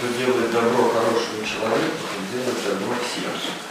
кто делает добро хорошему человеку, тот делает добро всем.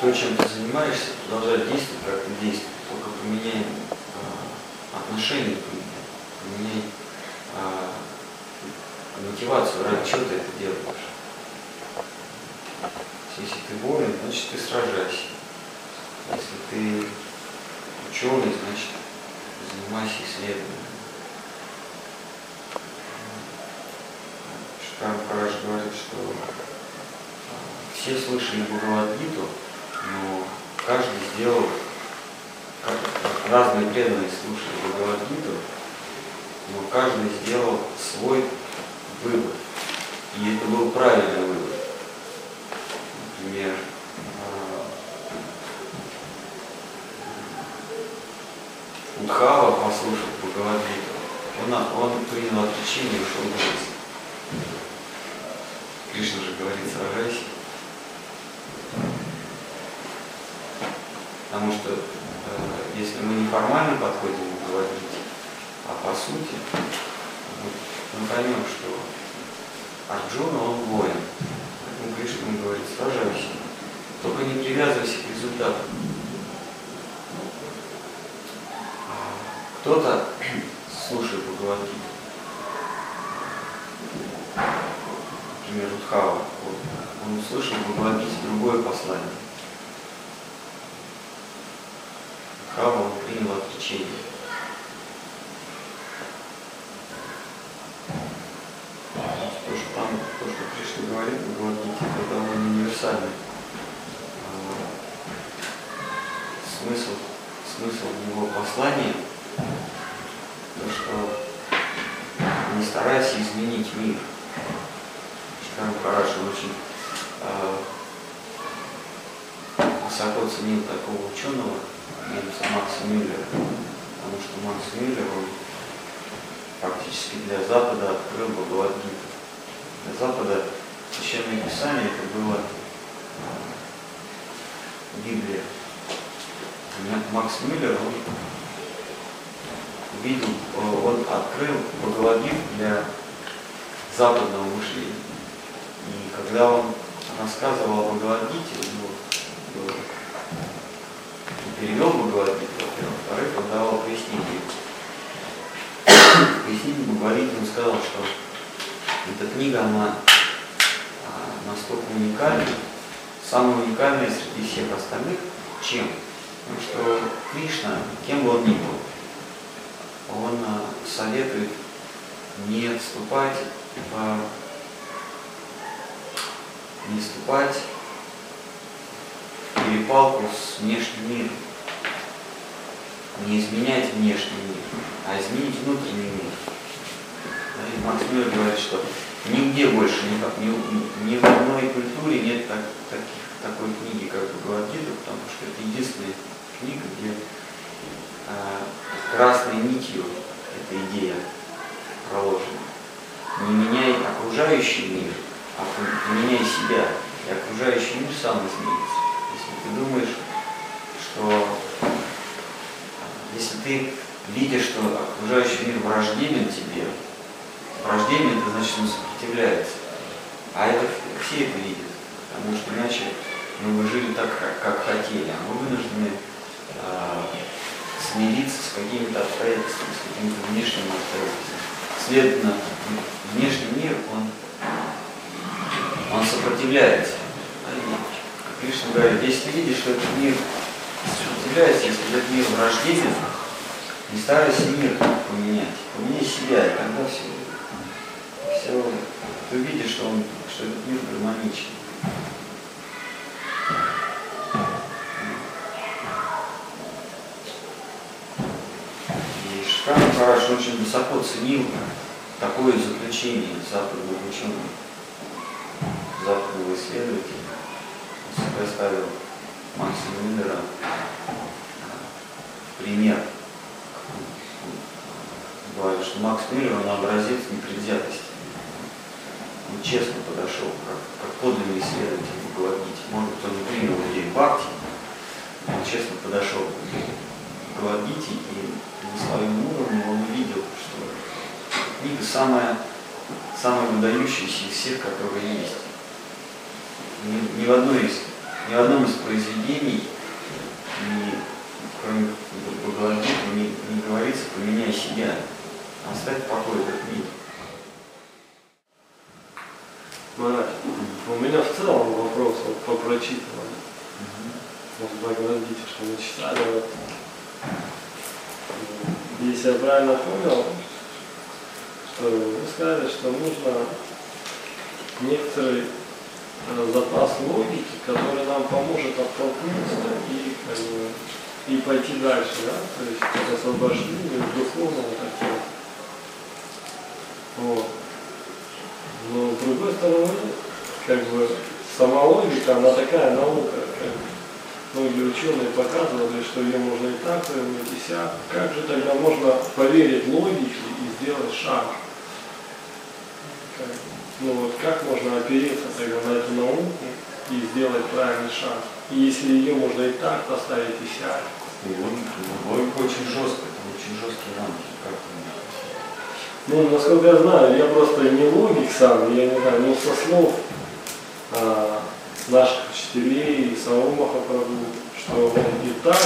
То, чем ты занимаешься, продолжать действовать, как ты действуешь, только поменяй отношение к людям, поменяй а, мотивацию, ради чего ты это делаешь. Если ты болен, значит ты сражайся. Если ты ученый, значит занимайся исследованием. Шкар Параш говорит, что а, все слышали Бхагавадгиту, каждый сделал, разные преданные слушали Бхагавадгиту, но каждый сделал свой выбор. И это был правильный выбор. Например, а, Удхава послушал Бхагавадгиту, он, он принял отречение и ушел в лес. Кришна же говорит, сражайся. Потому что э, если мы не формально подходим к Бхагавадгите, а по сути, мы, мы поймем, что Арджуна, он воин. Поэтому Кришна говорит, сражайся. Только не привязывайся к результату. Кто-то, слушает Бхагавадгиту, например, Удхава, вот, он услышал в Бхагавадгите другое послание. Он принял отречение. То, что там, то, что Кришна говорит Бхагавадгите, это довольно универсальный а, смысл, смысл его послания, то, что не старайся изменить мир. Шкам Параша очень э, высоко ценил такого ученого, немца Макса Мюллера, потому что Макс Мюллер, он фактически для Запада открыл Бхагавадгиту. Для Запада Священное Писание это было а, Библия. Макс Мюллер, он видел, он открыл Бхагавадгиту для западного мышления. И когда он рассказывал о Бхагавадгите, у него перевел Бхагавадгиту, во-первых, во-вторых, он давал пояснение. Пояснение Бхагавадгите он сказал, что эта книга, она а, настолько уникальна, самая уникальная среди всех остальных, чем? Потому что Кришна, кем бы он ни был, он а, советует не вступать в не вступать в перепалку с внешним миром, не изменять внешний мир, а изменить внутренний мир. И Макс Мюллер говорит, что нигде больше, ни, ни, ни в одной культуре нет так, таких, такой книги, как Бхагавадгита, потому что это единственная книга, где э, красной нитью эта идея проложена. Не меняй окружающий мир, а поменяй себя, и окружающий мир сам изменится. Если ты думаешь, что ты видишь, что окружающий мир враждебен тебе, враждебен это значит он сопротивляется. А это все это видят, потому что иначе мы бы жили так, как, как хотели, а мы вынуждены э, смириться с какими-то обстоятельствами, с какими-то внешними обстоятельствами. Следовательно, внешний мир, он, он сопротивляется. Кришна говорит, если видишь, что этот мир сопротивляется, если этот мир враждебен, не старайся мир поменять, поменяй себя, и тогда все, все ты увидишь, что, он, что этот мир гармоничен. Шкан Параш очень высоко ценил такое заключение западных ученых, западного исследователя. Он ставил Макса Мюллера пример. Говорит, что Макс Мюллер, он образец непредвзятости. Он честно подошел, как, как подлинный исследователь Бхагавадгите. Может быть, он не принял идею Бхакти, он честно подошел к и на своем уровне он увидел, что книга самая, самая выдающаяся из всех, которые есть. Ни, ни, в одной из, ни в одном из произведений, ни, кроме Бхагавадгиты, не, не говорится «поменяй себя», оставь в покое этот мир. Марат, у меня в целом вопрос вот, по прочитанному. Вот Бхагавадгите, что мы читали, вот, если я правильно понял, что вы сказали, что нужно некоторый э, запас логики, который нам поможет оттолкнуться и, бы, и пойти дальше, да? То есть к освобождению духовного такого. Вот. Но с другой стороны, как бы сама логика, она такая наука, как бы, многие ученые показывали, что ее можно и так выявить, и сяк. Как же тогда можно поверить логике и сделать шаг? Как, ну вот как можно опереться тогда на эту науку и сделать правильный шаг? И если ее можно и так поставить, и сяк. Логика очень жесткая, очень жесткие рамки. Как ну, насколько я знаю, я просто не логик сам, я не знаю, ну со слов а, наших учителей и самого Махапрабху, что он и так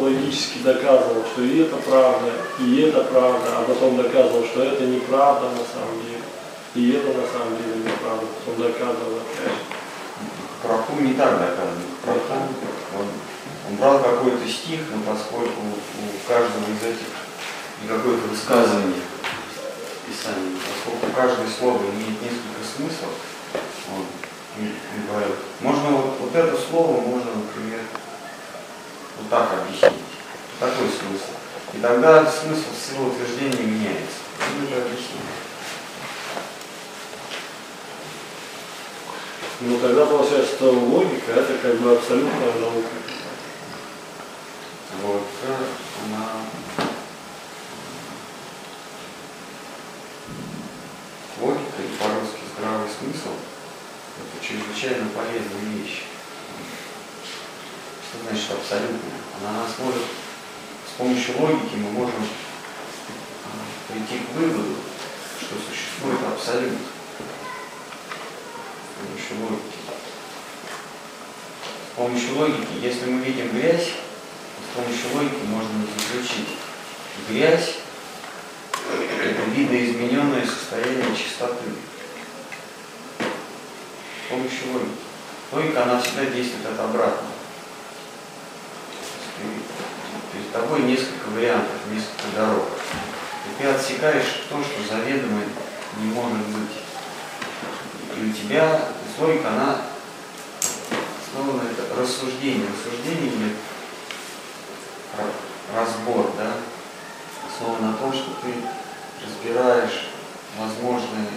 логически доказывал, что и это правда, и это правда, а потом доказывал, что это неправда на самом деле, и это на самом деле неправда, потом доказывал опять. Прабху не так доказывал. Прабху, он, он брал какой-то стих, но поскольку у каждого из этих какое-то высказывание Писания, поскольку каждое слово имеет несколько смыслов, он говорю, можно вот, вот это слово можно, например, вот так объяснить. Такой смысл. И тогда смысл всего утверждения меняется. Это объяснить. Ну тогда получается, что логика это как бы абсолютная наука. Вот, она смысл это чрезвычайно полезная вещь. Что значит абсолютно? Она нас может, с помощью логики мы можем а, прийти к выводу, что существует абсолют. С помощью логики. С помощью логики, если мы видим грязь, то с помощью логики можно заключить. Грязь – это видоизмененное состояние чистоты. С помощью логики. Логика, она всегда действует от обратного. Перед тобой несколько вариантов, несколько дорог. И ты отсекаешь то, что заведомо не может быть. И у тебя логика, она основана это рассуждение. Рассуждение или разбор, да, основан на том, что ты разбираешь возможные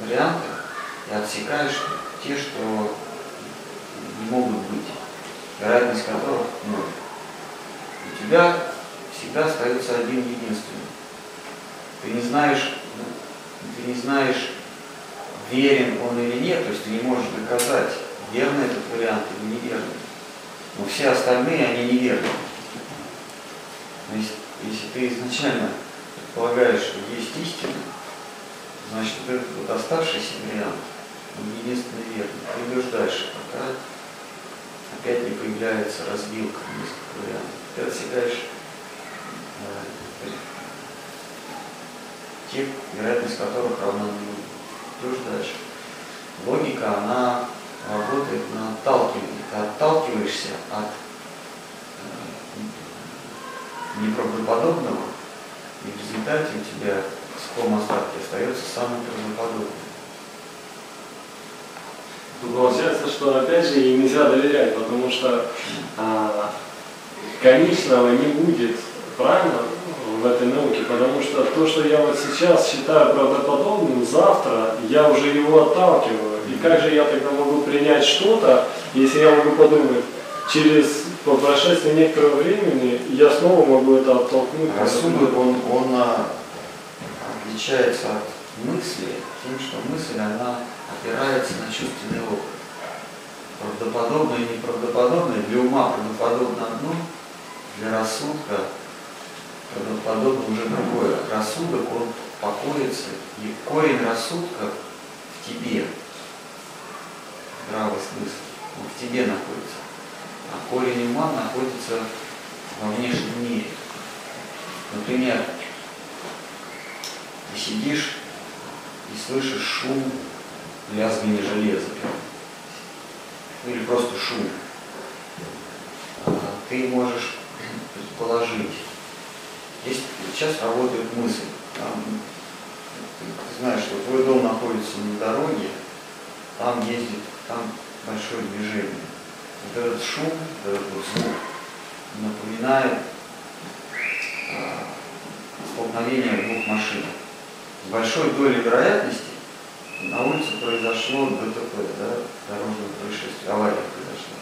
варианты и отсекаешь те, что не могут быть, вероятность которых ноль. У тебя всегда остается один единственный. Ты не знаешь, ты не знаешь, верен он или нет, то есть ты не можешь доказать, верный этот вариант или неверный. Но все остальные, они неверны. Но если, если ты изначально предполагаешь, что есть истина, значит, вот этот вот оставшийся вариант, он единственный верный. Ты идешь дальше, пока опять не появляется разбилка несколько вариантов. Ты отсекаешь э, те, вероятность которых равна нулю. Идешь дальше. Логика, она работает на отталкивание. Ты отталкиваешься от неправдоподобного, и в результате у тебя в сухом остатке остается самый правдоподобный. Тут получается, что опять же им нельзя доверять, потому что а, конечного не будет, правильно, в этой науке, потому что то, что я вот сейчас считаю правдоподобным, завтра я уже его отталкиваю. И как же я тогда могу принять что-то, если я могу подумать, через по прошествии некоторого времени я снова могу это оттолкнуть. Рассудок, он, он а, отличается от мысли тем, что мысль, она опирается на чувственный опыт. Правдоподобное и неправдоподобное, для ума правдоподобно одно, для рассудка правдоподобно уже другое. Рассудок, он покоится, и корень рассудка в тебе, здравый смысл, он в тебе находится. А корень ума находится во внешнем мире. Например, ты сидишь и слышишь шум лязгания железа. Или просто шум. А ты можешь предположить. Есть, сейчас работает мысль. Там, ты знаешь, что твой дом находится на дороге, там ездит, там большое движение. Вот этот шум, этот вот звук напоминает а, столкновение двух машин. С большой долей вероятности на улице произошло ДТП, да, дорожное происшествие, авария произошла.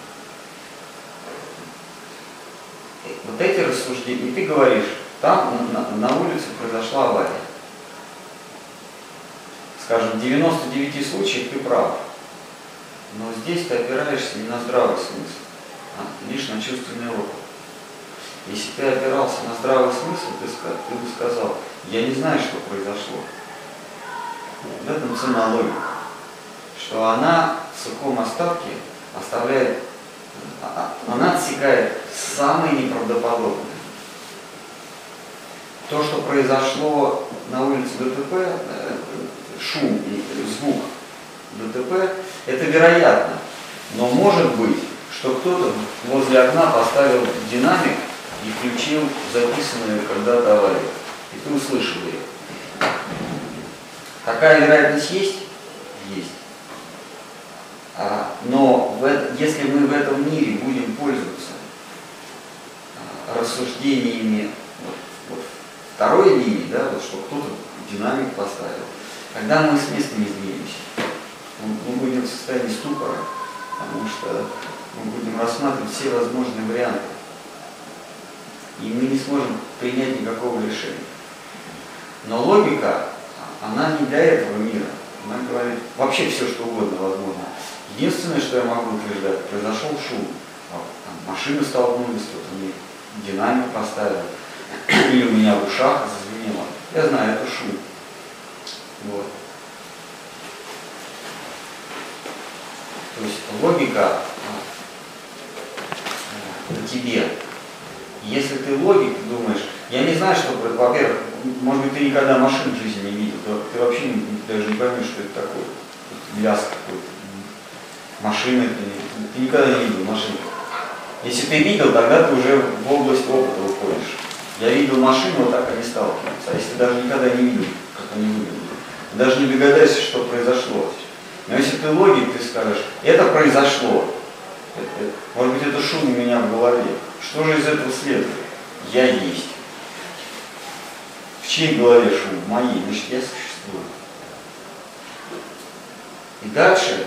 Вот эти рассуждения, и ты говоришь, там на, на улице произошла авария. Скажем, в 99 случаях ты прав. Но здесь ты опираешься не на здравый смысл, а лишь на чувственный опыт. Если ты опирался на здравый смысл, ты, ты бы сказал, я не знаю, что произошло. В этом цена логика. Что она в сухом остатке оставляет, а, а, она отсекает самые неправдоподобные. То, что произошло на улице ДТП, э, шум звук ДТП, это вероятно. Но может быть, что кто-то возле окна поставил динамик и включил записанную когда-то аварию. И ты услышал ее. Такая вероятность есть? Есть. А, но в, если мы в этом мире будем пользоваться а, рассуждениями вот, вот, второй линии, да, вот, что кто-то динамик поставил, тогда мы с места не сдвинемся. Мы, будем в состоянии ступора, потому что мы будем рассматривать все возможные варианты. И мы не сможем принять никакого решения. Но логика, она не для этого мира. она говорит вообще все, что угодно возможно. Единственное, что я могу утверждать, произошел шум. Там, машины столкнулись, кто-то мне динамик поставил, или у меня в ушах зазвенело. Я знаю, это шум. Вот. То есть логика на тебе. Если ты логик, думаешь, я не знаю, что, во-первых, может быть, ты никогда машин в жизни не видел, ты, ты вообще даже не поймешь, что это такое. Лязг какой-то. Машины, ты, ты никогда не видел машины. Если ты видел, тогда ты уже в область опыта выходишь. Я видел машину, вот так они сталкиваются. А если ты даже никогда не видел, как они выглядят, даже не догадаешься, что произошло. Но если ты логик, ты скажешь, это произошло. Может быть, это шум у меня в голове. Что же из этого следует? Я есть. В чьей голове шум? В моей. Значит, я существую. И дальше,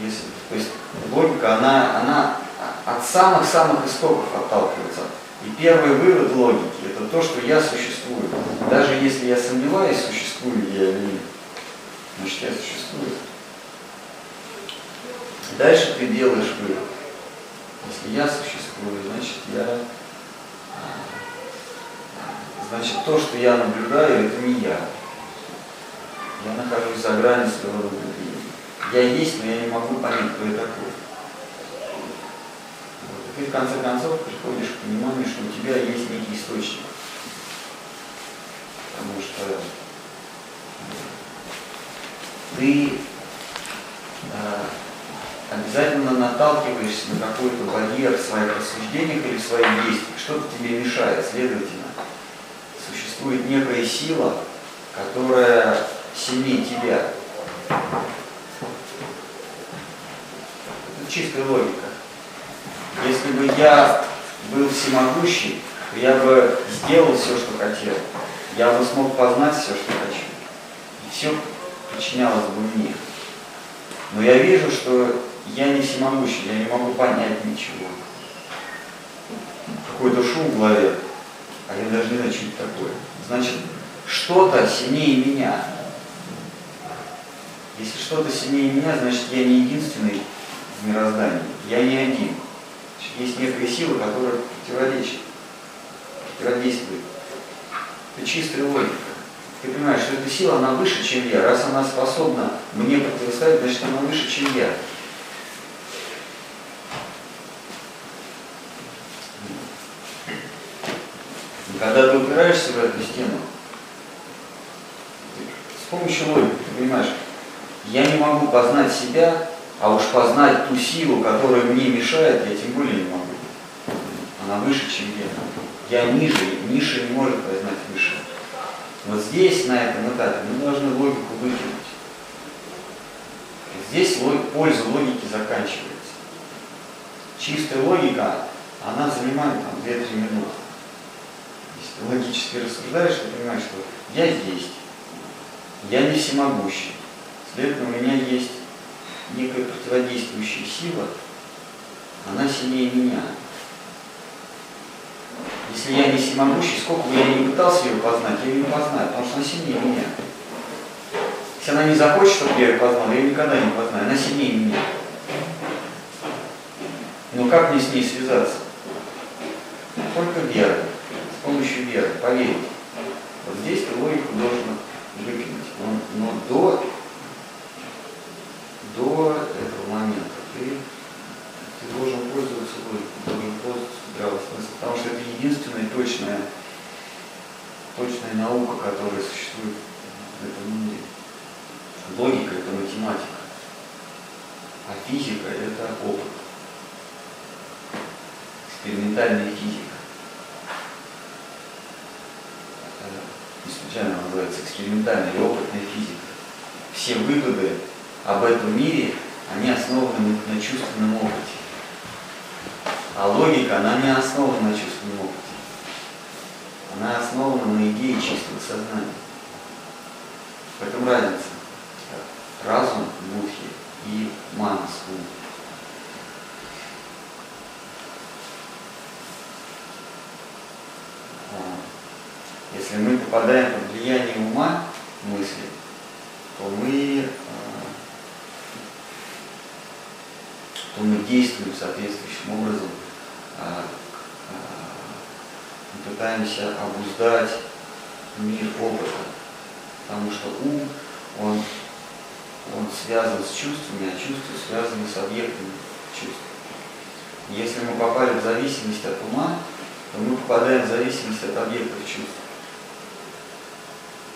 если, то есть логика, она, она от самых-самых истоков отталкивается. И первый вывод логики – это то, что я существую. Даже если я сомневаюсь, существую я или нет, значит я существую. Дальше ты делаешь вывод. Если я существую, значит я значит то, что я наблюдаю, это не я. Я нахожусь за гранью своего наблюдения. Я есть, но я не могу понять, кто я такой. Вот. И ты в конце концов приходишь к пониманию, что у тебя есть некий источник. Потому что ты э, обязательно наталкиваешься на какой-то барьер в своих рассуждениях или в своих действиях. Что-то тебе мешает, следовательно. Существует некая сила, которая сильнее тебя. Это чистая логика. Если бы я был всемогущий, то я бы сделал все, что хотел. Я бы смог познать все, что хочу. И все подчинялось бы мне. Но я вижу, что я не всемогущий, я не могу понять ничего. Какой-то шум в голове, а я даже не знаю, что это такое. Значит, что-то сильнее меня. Если что-то сильнее меня, значит, я не единственный в мироздании. Я не один. Значит, есть некая сила, которая противоречит, противодействует. Это чистая логика. Ты понимаешь, что эта сила, она выше, чем я. Раз она способна мне противостоять, значит, она выше, чем я. Когда ты упираешься в эту стену, с помощью логики, ты понимаешь, я не могу познать себя, а уж познать ту силу, которая мне мешает, я тем более не могу. Она выше, чем я. Я ниже, ниже не может познать выше. Вот здесь, на этом этапе, мы должны логику выкинуть. Здесь лог, польза логики заканчивается. Чистая логика, она занимает там 2-3 минуты ты логически рассуждаешь, ты понимаешь, что я есть, я не всемогущий. Следовательно, у меня есть некая противодействующая сила, она сильнее меня. Если я не всемогущий, сколько бы я ни пытался ее познать, я ее не познаю, потому что она сильнее меня. Если она не захочет, чтобы я ее познал, я ее никогда не познаю, она сильнее меня. Но как мне с ней связаться? Только верой помощью веры, поверить. Вот здесь ты логику должен выкинуть. Но, но до, до этого момента ты, ты должен пользоваться логикой, должен пользоваться смыслом, потому что это единственная точная, точная наука, которая существует в этом мире. Логика – это математика, а физика – это опыт, экспериментальная физика. случайно называется экспериментальная или опытная физика. Все выводы об этом мире, они основаны на чувственном опыте. А логика, она не основана на чувственном опыте. Она основана на идее чистого сознания. В этом разница. Разум, будхи и манас, ум. Если мы попадаем под влияние ума мысли, то мы, э, то мы действуем соответствующим образом, мы пытаемся обуздать мир опыта, потому что ум, он, он связан с чувствами, а чувства связаны с объектами чувств. Если мы попали в зависимость от ума, то мы попадаем в зависимость от объектов чувств.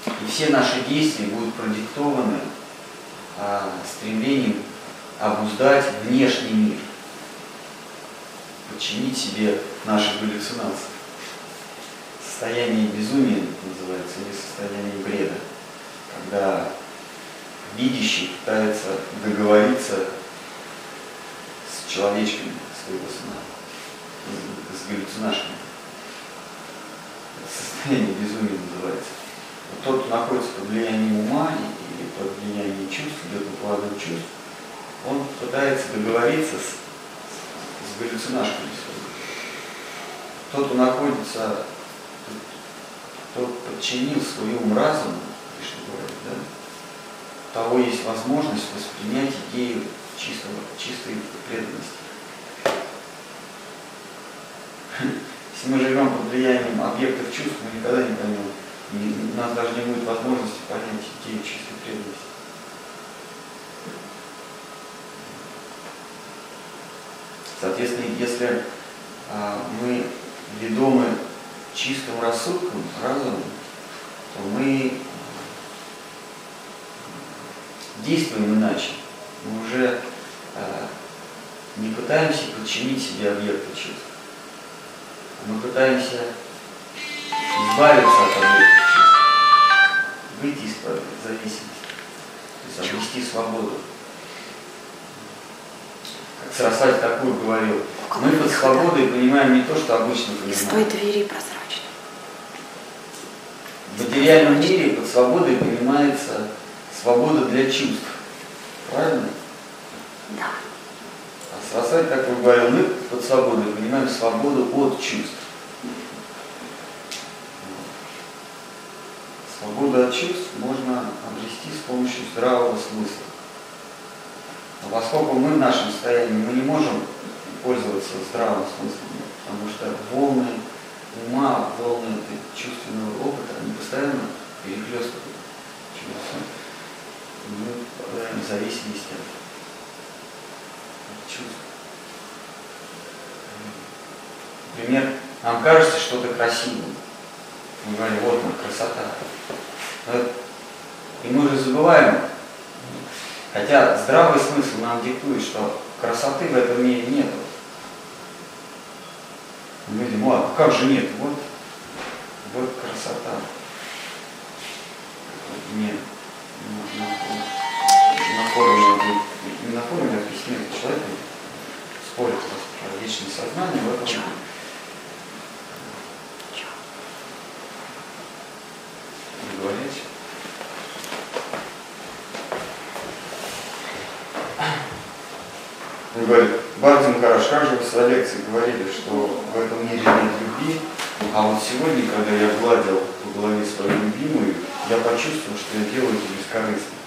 И все наши действия будут продиктованы а, стремлением обуздать внешний мир, подчинить себе наши галлюцинации. Состояние безумия называется, или состояние бреда, когда видящий пытается договориться с человечками своего сна, с галлюцинашками. Состояние безумия называется. Вот тот, кто находится под влиянием ума или под влиянием чувств, идет по поводу чувств, он пытается договориться с, галлюцинашками своими. Тот, кто находится, тот подчинил свой ум разуму, что говорит, да, того есть возможность воспринять идею чистого, чистой преданности. Если мы живем под влиянием объектов чувств, мы никогда не поймем. У нас даже не будет возможности понять идею чистой преданности. Соответственно, если а, мы ведомы чистым рассудком, разумом, то мы действуем иначе. Мы уже а, не пытаемся подчинить себе объекты чувств. Мы пытаемся избавиться от объектов чувств, выйти из зависимости, то есть обрести свободу. Как Сарасвати такую говорил, мы под свободой понимаем не то, что обычно Из той понимаем. двери прозрачно. В материальном мире под свободой понимается свобода для чувств. Правильно? Да. А Сарасвати такой говорил, мы под свободой понимаем свободу от чувств. Свободу от чувств можно обрести с помощью здравого смысла. Поскольку мы в нашем состоянии, мы не можем пользоваться здравым смыслом, потому что волны ума, волны чувственного опыта, они постоянно перехлестывают Мы попадаем в зависимость от, чувств. Например, нам кажется что-то красивым. Мы говорим, вот она, красота. И мы уже забываем, хотя здравый смысл нам диктует, что красоты в этом мире нет. Мы говорим, ладно, как же нет? Вот, вот красота. Мне на, форуме, не на форуме, а в письме к человеку просто про вечное сознание, в этом говорить. Он говорит, Бардин Караш, как же вы своей лекции говорили, что в этом мире нет любви, а вот сегодня, когда я гладил по голове свою любимую, я почувствовал, что я делаю это бескорыстно.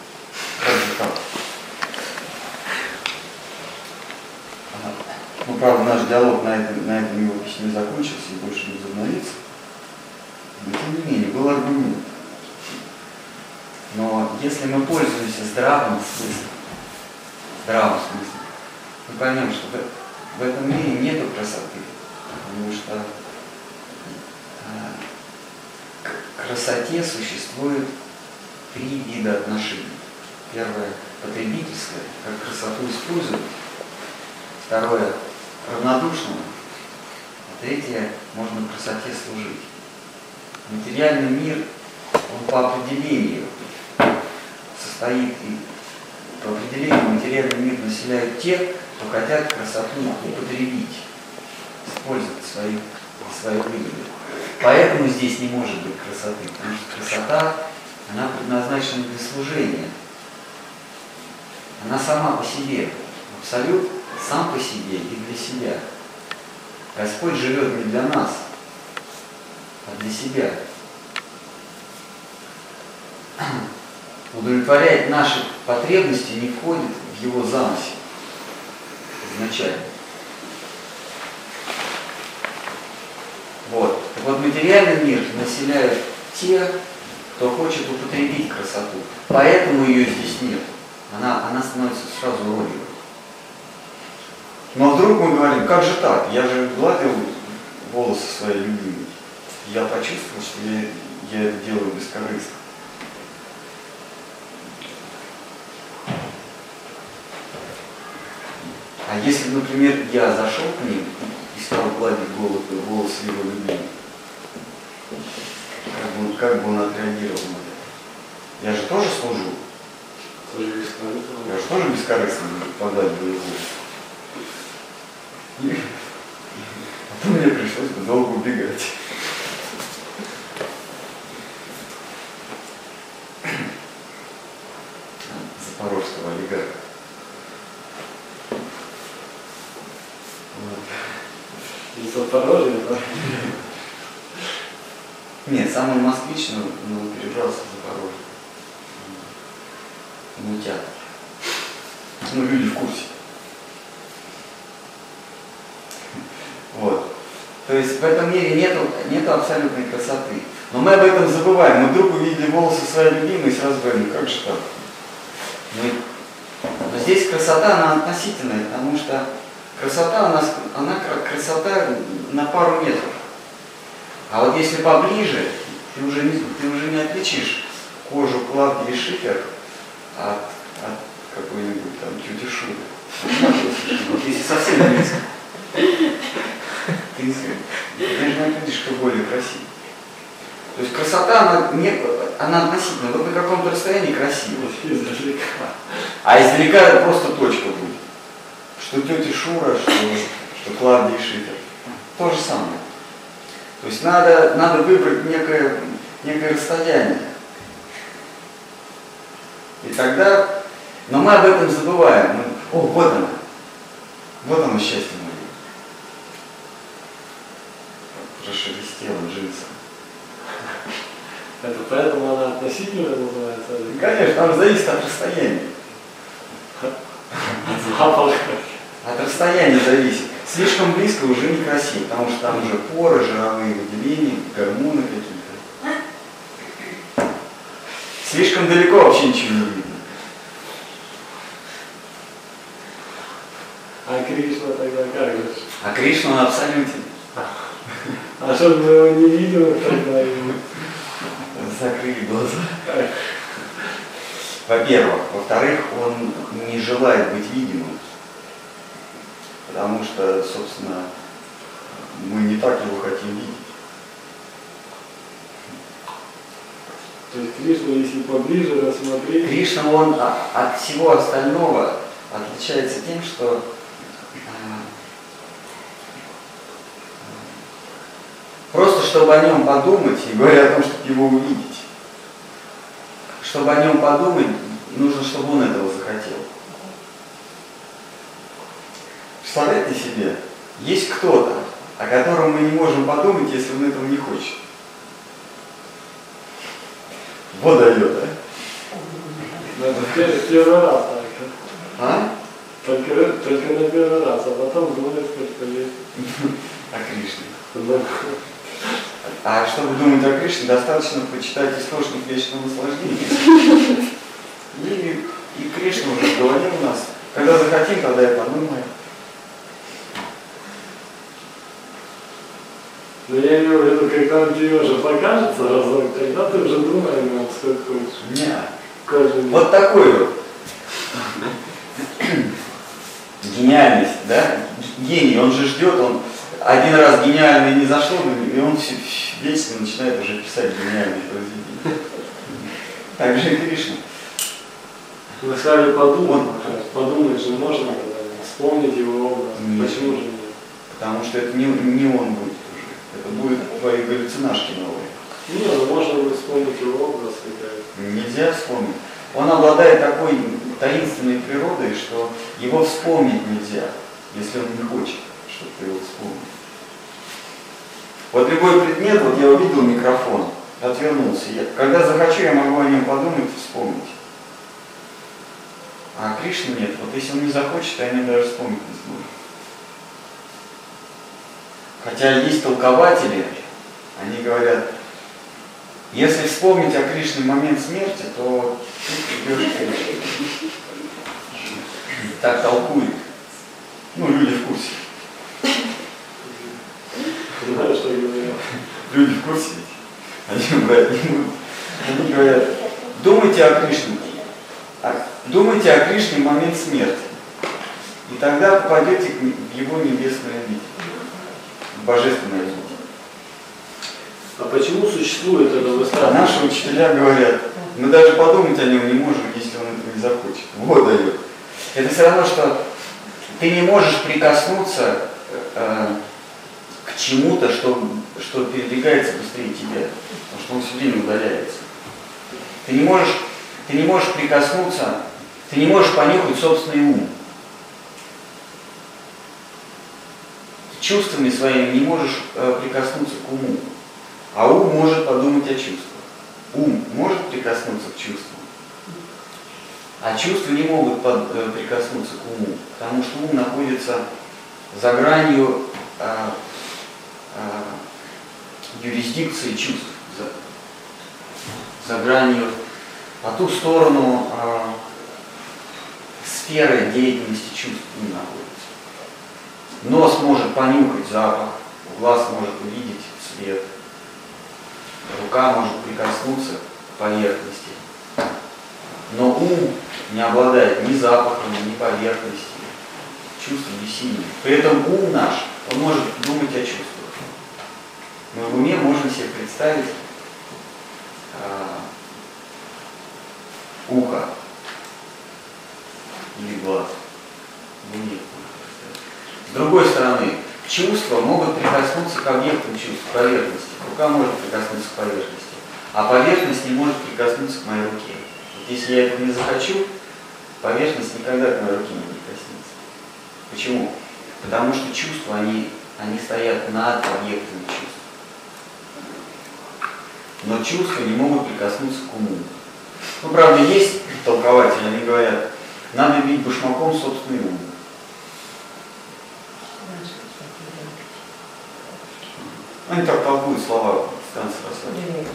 Как же так? Ну, правда, наш диалог на этом, на этом его письме закончился и больше не возобновится. Но тем не менее, был аргумент. Но если мы пользуемся здравым смыслом, здравым смыслом, мы поймем, что в, этом мире нету красоты, потому что э, к красоте существует три вида отношений. Первое – потребительское, как красоту используют. Второе – равнодушное. А третье – можно красоте служить. Материальный мир, он по определению состоит и по определению материальный мир населяют те, кто хотят красоту употребить, использовать свою выгоду. Поэтому здесь не может быть красоты, потому что красота, она предназначена для служения. Она сама по себе, абсолют сам по себе и для себя. Господь живет не для нас, а для себя. удовлетворяет наши потребности, не входит в его замысел изначально. Вот. Так вот, материальный мир населяют те, кто хочет употребить красоту. Поэтому ее здесь нет. Она, она становится сразу уродливой. Но вдруг мы говорим, как же так? Я же гладил волосы своей любимой. Я почувствовал, что я, я это делаю бескорыстно. А если, например, я зашел к ним и стал гладить голову, волосы его любимой, как бы, как бы он отреагировал на это? Я же тоже служу. Я же тоже бескорыстно погладил его волосы. А то мне пришлось бы долго убегать. Запорожья, да? Нет, сам он москвич, но, но перебрался в Запорожье. Мутят. Ну, люди в курсе. Вот. То есть в этом мире нету, нету абсолютной красоты. Но мы об этом забываем. Мы вдруг увидели волосы своей любимой и сразу говорим, как же так? Мы... Но здесь красота, она относительная, потому что красота она как красота на пару метров. А вот если поближе, ты уже не, ты уже не отличишь кожу Клавдии Шифер от, от какой-нибудь там тети Шуры. Вот если совсем близко. Ты, ты же не определишь, кто более красивый. То есть красота, она, не, она относительно, вот на каком-то расстоянии. Издалека. А издалека просто точка будет. Что тетя Шура, что, что Клавдия Шифер. То же самое. То есть надо, надо выбрать некое, некое расстояние. И тогда, но мы об этом забываем. Мы, О, вот оно. Вот оно счастье мое. Прошелестело джинсом. Это поэтому она относительно называется? Конечно, там зависит от расстояния. Запах. От расстояния зависит. Слишком близко уже некрасиво, потому что там уже поры, жировые выделения, гормоны какие-то. Слишком далеко вообще ничего не видно. А Кришна тогда как же? А Кришна он абсолютен. А что мы его не видим тогда? Закрыли глаза. Во-первых. Во-вторых, он не желает быть видимым. Потому что, собственно, мы не так его хотим видеть. То есть Кришну, если поближе рассмотреть, Кришна, он от всего остального отличается тем, что э, просто чтобы о нем подумать, и говоря о том, чтобы его увидеть, чтобы о нем подумать, нужно, чтобы он этого захотел. Представляете себе, есть кто-то, о котором мы не можем подумать, если он этого не хочет. Вот дает, а? ну, первый раз так. А? Только, только на первый раз, а потом думает, сколько лет. О Кришне. А чтобы думать о Кришне, достаточно почитать источник вечного наслаждения. И, и Кришна уже голове у нас. Когда захотим, тогда и подумаем. Но я имею в виду, когда он тебе уже покажется разок, тогда ты уже думай о нем, сколько хочешь. Не. Каждый день. Вот такой вот. Гениальность, да? Гений, он же ждет, он один раз гениальный не зашло, и он все, вечно начинает уже писать гениальные произведения. Так же и Кришна. Вы сказали подумать, подумать же можно вспомнить его образ. Нет. Почему же нет? Потому что это не, не он будет. Это будут твои галлюцинашки новые. Не, ну можно вспомнить его образ какая Нельзя вспомнить. Он обладает такой таинственной природой, что его вспомнить нельзя, если он не хочет, чтобы ты его вспомнил. Вот любой предмет, вот я увидел микрофон, отвернулся. Я, когда захочу, я могу о нем подумать и вспомнить. а Кришны нет. Вот если он не захочет, то они даже вспомнить не смогут. Хотя есть толкователи, они говорят, если вспомнить о Кришне момент смерти, то ты придешь к Кришне. Так толкует. Ну, люди в курсе. Знаешь, что я говорю? Люди в курсе. Они брать не будут. Они говорят, думайте о Кришне. А- Думайте о Кришне в момент смерти. И тогда попадете в его небесное видение. Божественное видение. А почему существует это А высказывание? наши учителя говорят, мы даже подумать о нем не можем, если он этого не захочет. Вот дает. Это все равно, что ты не можешь прикоснуться э, к чему-то, что, что передвигается быстрее тебя, потому что он все время удаляется. Ты не можешь, ты не можешь прикоснуться, ты не можешь понюхать собственный ум. Чувствами своими не можешь э, прикоснуться к уму. А ум может подумать о чувствах. Ум может прикоснуться к чувствам. А чувства не могут под- э, прикоснуться к уму, потому что ум находится за гранью а, а, юрисдикции чувств, за, за гранью, по ту сторону а, сферы деятельности чувств ум находится. Нос может понюхать запах, глаз может увидеть свет, рука может прикоснуться к поверхности. Но ум не обладает ни запахом, ни поверхностью, чувством бессильным. При этом ум наш, он может думать о чувствах. Мы в уме можем себе представить а, ухо или глаз. Можно представить. С другой стороны, чувства могут прикоснуться к объектам чувств, к поверхности. Рука может прикоснуться к поверхности, а поверхность не может прикоснуться к моей руке. Вот если я этого не захочу, поверхность никогда к моей руке не прикоснется. Почему? Потому что чувства, они, они стоят над объектами чувств. Но чувства не могут прикоснуться к уму. Ну, правда, есть толкователи, они говорят, надо бить башмаком собственный ум. Они так толкуют слова станции расслабления.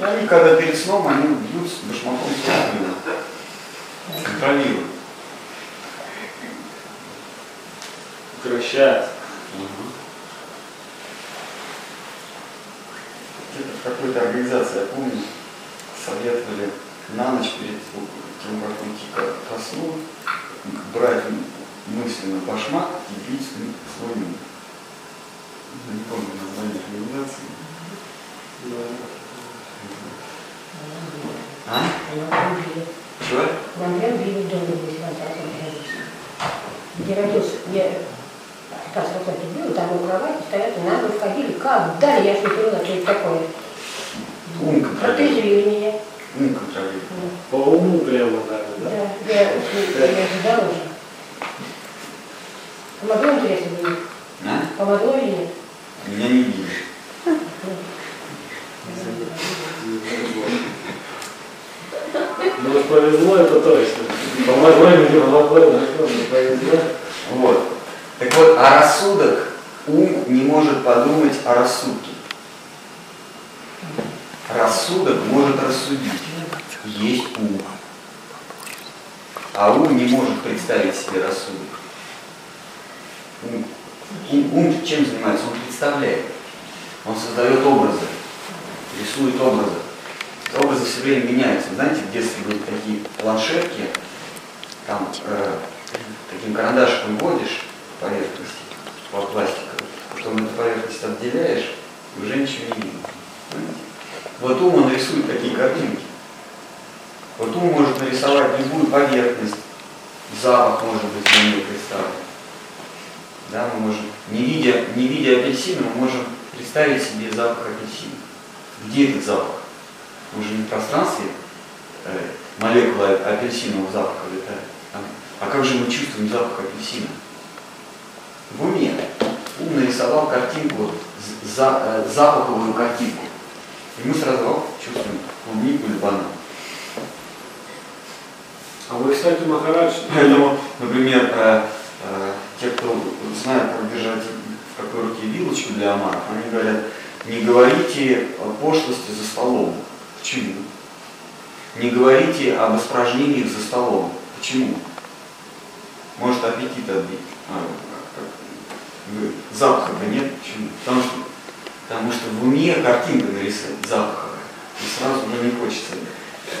Они, когда перед сном, они бьют с башмаком ум. Контролируют. Укращается. Где-то в какой-то организации, я помню, советовали на ночь перед тем, как уйти ко, сну, брать мысленно башмак и бить свой. Я не помню название организации. А? Чего? Нам прям били в доме здесь, в Антарктиде, конечно. Где родился, я как раз вот это было, там у кровати стоят, и надо входили, как дали, я не поняла, что это такое. Ум контролирует. Меня. Ум контролирует. По уму прямо так, да? Да, я, я не ожидала уже. Помогло, интересно, нет? А? Помогло или нет? Меня не видели. Ну, повезло, это точно. Помогло или не помогло, не повезло. Вот. Так вот, а рассудок, ум не может подумать о рассудке. Рассудок может рассудить. Есть ум. А ум не может представить себе рассудок. Ум, ум- ум чем занимается? Он представляет. Он создает образы, рисует образы. Образы все время меняются. Знаете, в детстве были такие планшетки, там э, таким карандашиком вводишь поверхность по пластику, потом эту поверхность отделяешь, и уже ничего не видно. Вот ум, он рисует такие картинки. Вот ум может нарисовать любую поверхность, запах может быть для нее представлен. Да, мы можем, не видя, не видя апельсина, мы можем представить себе запах апельсина. Где этот запах? Он же не в пространстве э, молекулы апельсинового запаха летает. А, а как же мы чувствуем запах апельсина? В уме. Ум нарисовал картинку, за, э, запаховую картинку. И мы сразу оп, чувствуем клубнику или банан. А вы, кстати, Махарадж, Поэтому, например, э, те, кто знает, как держать в какой руке вилочку для омаров, они говорят, не говорите пошлости за столом. Почему? Не говорите об испражнениях за столом. Почему? Может аппетит отбить. А, Запаха-то нет. Почему? Потому что, потому что в уме картинка нарисовать запаха. И сразу уже не хочется.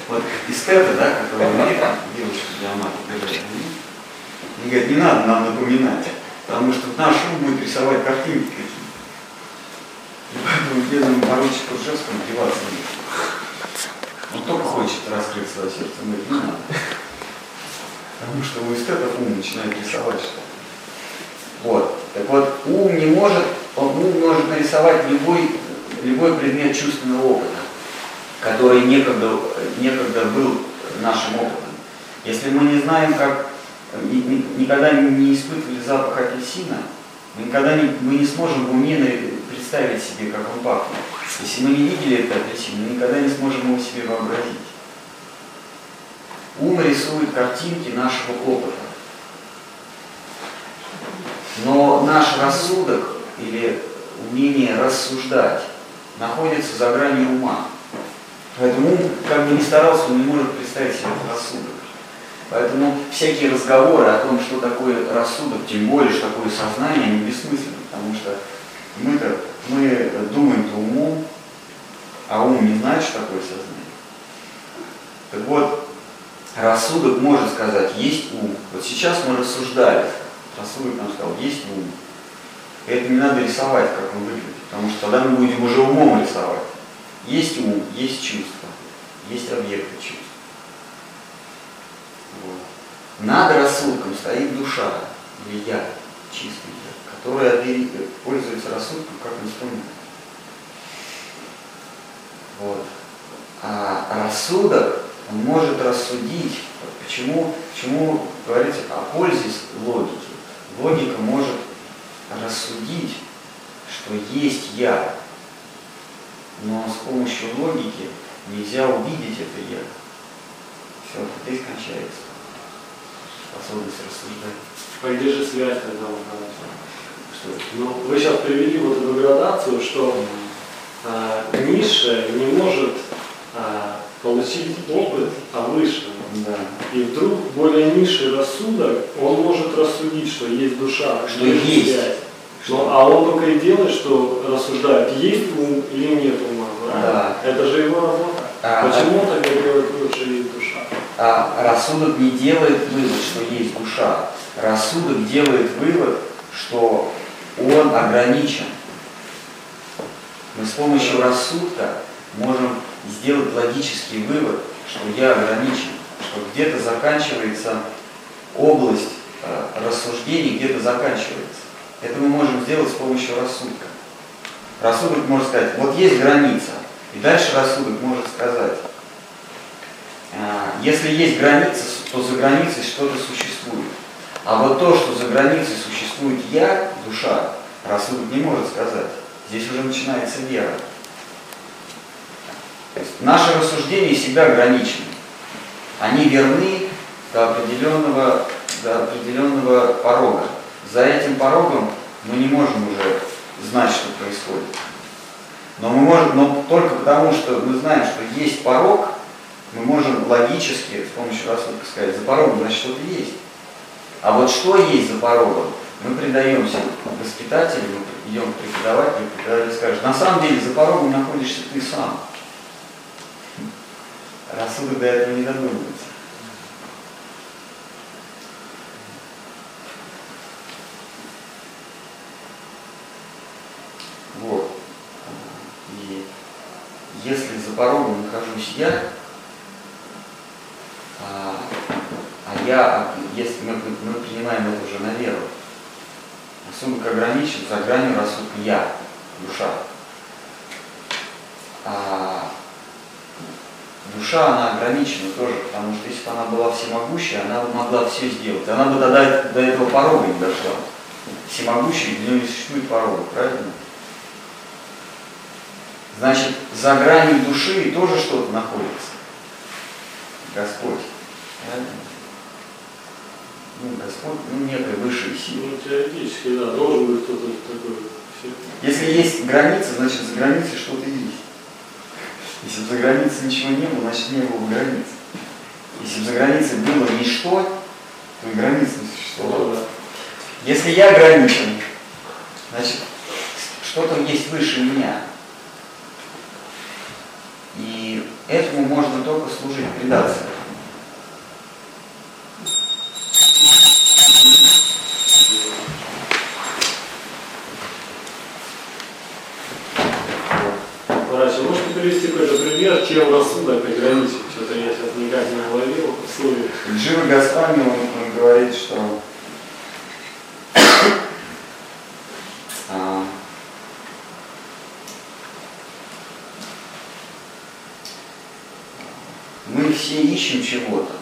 Вот эстеты, да, которые умеют девушки для омаров держать, они говорят, не надо нам напоминать, потому что наш ум будет рисовать картинки какие-то. И поэтому бедному поручику Ржевскому деваться нет. Он только хочет раскрыть свое сердце, он говорит, не надо. Потому что у эстетов ум начинает рисовать что Вот. Так вот, ум не может, он ум может нарисовать любой, любой предмет чувственного опыта, который некогда, некогда был нашим опытом. Если мы не знаем, как никогда не испытывали запах апельсина, мы никогда не, мы не сможем в уме представить себе, как он пахнет. Если мы не видели этот апельсин, мы никогда не сможем его себе вообразить. Ум рисует картинки нашего опыта. Но наш рассудок или умение рассуждать находится за гранью ума. Поэтому ум, как бы ни старался, он не может представить себе этот рассудок. Поэтому всякие разговоры о том, что такое рассудок, тем более, что такое сознание, они бессмысленны, потому что мы-то, мы думаем-то умом, а ум не знает, что такое сознание. Так вот, рассудок может сказать, есть ум. Вот сейчас мы рассуждали, рассудок нам сказал, есть ум. И это не надо рисовать, как он выглядит, потому что тогда мы будем уже умом рисовать. Есть ум, есть чувство, есть объекты чувств. Вот. Над рассудком стоит душа, или я, чистый я, которая пользуется рассудком как инструмент. Вот. А рассудок, он может рассудить, почему, почему говорится о пользе логики. Логика может рассудить, что есть я, но с помощью логики нельзя увидеть это я. Все, здесь кончается способность рассуждать. а где же связь тогда? Что это? Ну, вы сейчас привели вот эту градацию, что а, низшее не может а, получить опыт о высшем. Да. И вдруг более низший рассудок, он может рассудить, что есть душа, Что есть связь. Ну, а он только и делает, что рассуждает, есть ум или нет ума. правильно? Да. Это же его работа. А, Почему он тогда делает вывод, что есть душа? А рассудок не делает вывод, что есть душа. Рассудок делает вывод, что он ограничен. Мы с помощью рассудка можем сделать логический вывод, что я ограничен, что где-то заканчивается область э, рассуждений, где-то заканчивается. Это мы можем сделать с помощью рассудка. Рассудок может сказать, вот есть граница, и дальше рассудок может сказать, если есть граница, то за границей что-то существует. А вот то, что за границей существует я, душа, рассудок не может сказать. Здесь уже начинается вера. Наши рассуждения себя ограничены. Они верны до определенного, до определенного порога. За этим порогом мы не можем уже знать, что происходит. Но мы можем, но только потому, что мы знаем, что есть порог, мы можем логически с помощью рассудка сказать, за порогом значит что-то есть. А вот что есть за порогом, мы предаемся воспитателю, мы идем к преподавателю, преподаватель скажет, на самом деле за порогом находишься ты сам. Рассудок до этого не додумывается. Вот. И если за порогом нахожусь я, а, а я, если мы, мы принимаем это уже на веру, рассудок ограничен, за гранью рассудка я, душа. А душа, она ограничена тоже, потому что если бы она была всемогущей, она бы могла все сделать. Она бы тогда до этого порога не дошла. Всемогущий, для нее не существует порога, правильно? Значит, за гранью души тоже что-то находится. Господь. Правильно? ну, Господь, ну, некой высшей силы. Ну, теоретически, да, должен быть кто-то такой. Если есть граница, значит за границей что-то есть. Если бы за границей ничего не было, значит не было бы границ. Если бы за границей было ничто, то и границ не существовало. Ну, да. Если я ограничен, значит, что-то есть выше меня. И этому можно только служить предаться. Раньше можете привести какой-то пример, чем рассудок ограничен? Что-то я сейчас никак не уловил в слове. Джива Госвами, он, он говорит, что а, мы все ищем чего-то,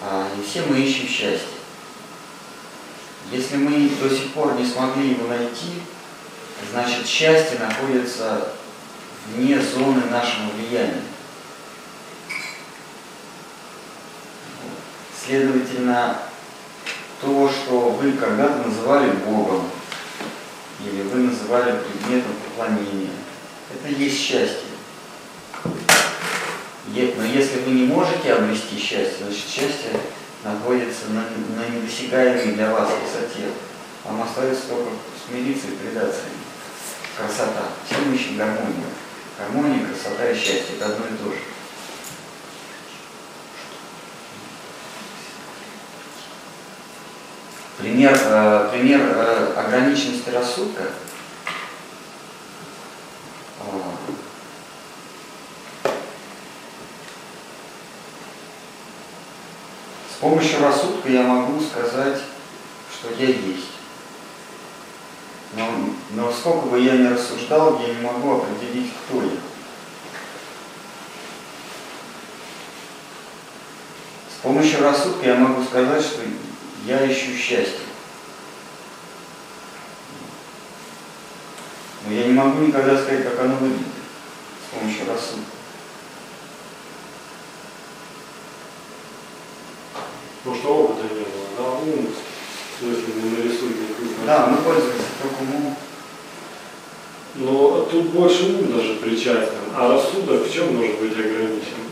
а не все мы ищем счастье. Если мы до сих пор не смогли его найти, значит счастье находится вне зоны нашего влияния. Следовательно, то, что вы когда-то называли Богом, или вы называли предметом поклонения, это есть счастье. Но если вы не можете обрести счастье, значит счастье находится на, на недосягаемой для вас высоте. Вам остается только смириться и предаться. Красота. Все мы ищем гармонию. Гармония, красота и счастье – это одно и то же. Пример, э, пример э, ограниченности рассудка. Помощью рассудка я могу сказать, что я есть. Но, но сколько бы я ни рассуждал, я не могу определить, кто я. С помощью рассудка я могу сказать, что я ищу счастье. Но я не могу никогда сказать, как оно выглядит с помощью рассудка. Потому что опыта не было, да, ум, в смысле, не нарисует никакую Да, мы пользуемся только умом. Но тут больше ум даже причастен, а рассудок в чем может быть ограничен?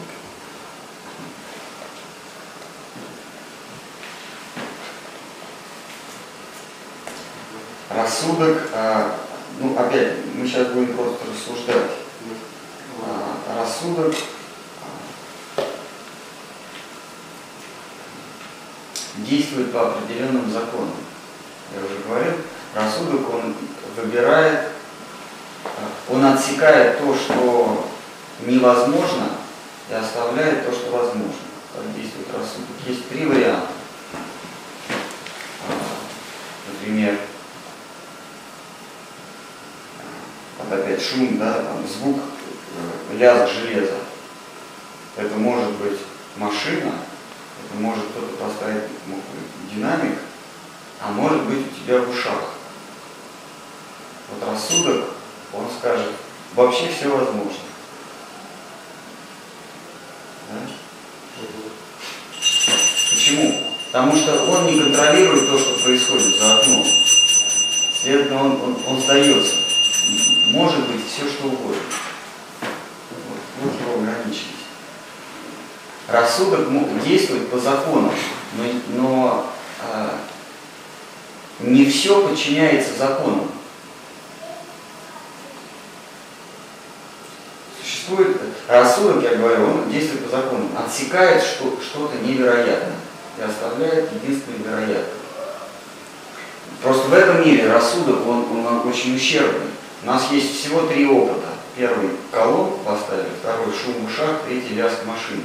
Рассудок, а, ну опять, мы сейчас будем просто рассуждать. А, рассудок а, действует по определенным законам. Я уже говорил, рассудок он выбирает, он отсекает то, что невозможно, и оставляет то, что возможно. Так действует рассудок. Есть три варианта. А, Например, вот опять шум, да, там звук, э, лязг железа. Это может быть машина, может кто-то поставить динамик, а может быть у тебя в ушах. Вот рассудок, он скажет, вообще все возможно. Да? Почему? Потому что он не контролирует то, что происходит за окном. Следовательно, он, он, он сдается. Может быть все, что угодно. Вот, вот его ограниченность. Рассудок действует по законам, но, но а, не все подчиняется законам. Существует рассудок, я говорю, он действует по законам, отсекает что, что-то невероятное и оставляет единственное вероятное. Просто в этом мире рассудок, он, он очень ущербный. У нас есть всего три опыта. Первый колонку поставили, второй шум ушах, третий лязг машины.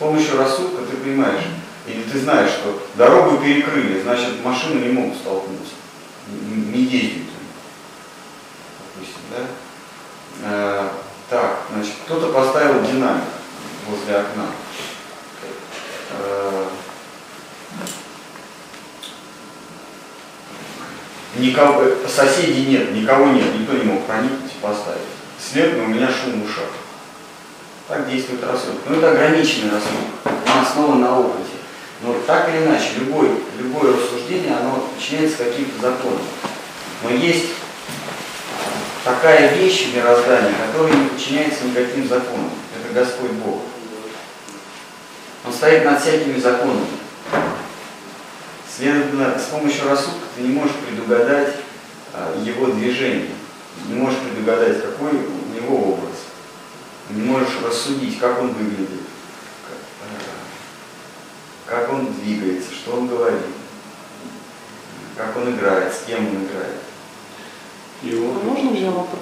Помощью рассудка ты понимаешь, или ты знаешь, что дорогу перекрыли, значит машины не могут столкнуться, не ездят. Допустим, да? Э, так, значит, кто-то поставил динамик возле окна. Э, Никого, соседей нет, никого нет, никто не мог проникнуть и поставить. Следовательно, у меня шум в ушах. Так действует рассудок. Но это ограниченный рассудок, он основан на опыте. Но так или иначе, любой, любое рассуждение, оно подчиняется каким-то законам. Но есть такая вещь в мироздании, которая не подчиняется никаким законам. Это Господь Бог. Он стоит над всякими законами. Следовательно, с помощью рассудка ты не можешь предугадать а, его движение, не можешь предугадать, какой у него образ, не можешь рассудить, как он выглядит, как, как он двигается, что он говорит, как он играет, с кем он играет. И вот, А можно мне вопрос?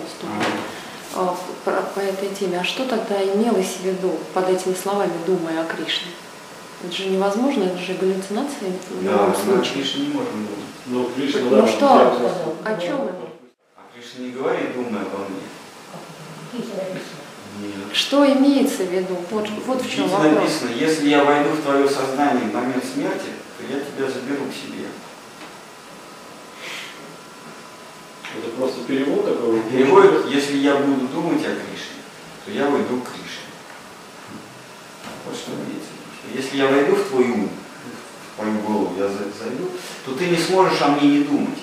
А, про- по этой теме. А что тогда имелось в виду под этими словами, думая о Кришне? Это же невозможно, это же галлюцинация в Да, любом мы о случае. Кришне не можем думать. ну, Кришна, Ну да, что? О чем это? А Кришна не говорит, думай обо мне. Нет. Что имеется в виду? Вот, вот в чем Видите, вопрос. написано, если я войду в твое сознание в момент смерти, то я тебя заберу к себе. Это просто перевод такой. Переводит, если я буду думать о Кришне, то я войду к Кришне. Вот что имеется в виду. Если я войду в твой ум, в твою голову, я за- зайду, то ты не сможешь о мне не думать.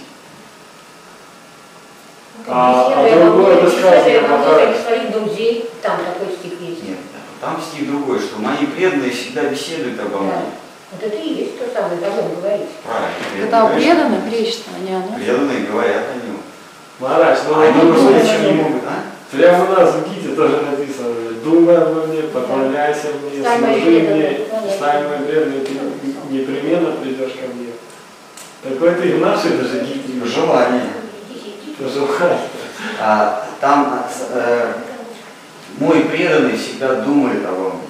А- а обо другое обо мне, Махарадж. своих друзей, там такой стих есть. Нет, там стих другой, что мои преданные всегда беседуют обо Да. мне. Вот это и есть то самое, о нем говорить. Правильно. Это преданные, преданно конечно, Кришна, а не оно. Преданные говорят о нем. Махарадж, ну, А они ну, просто ничего не могут, а? Прямо у нас в Гите тоже написано, думай обо мне, поклоняйся мне, служи мне, стань моим преданным, ты непременно придешь ко мне. Такое ты и в нашей даже Гите Желание. А, там э, мой преданный всегда думает обо мне,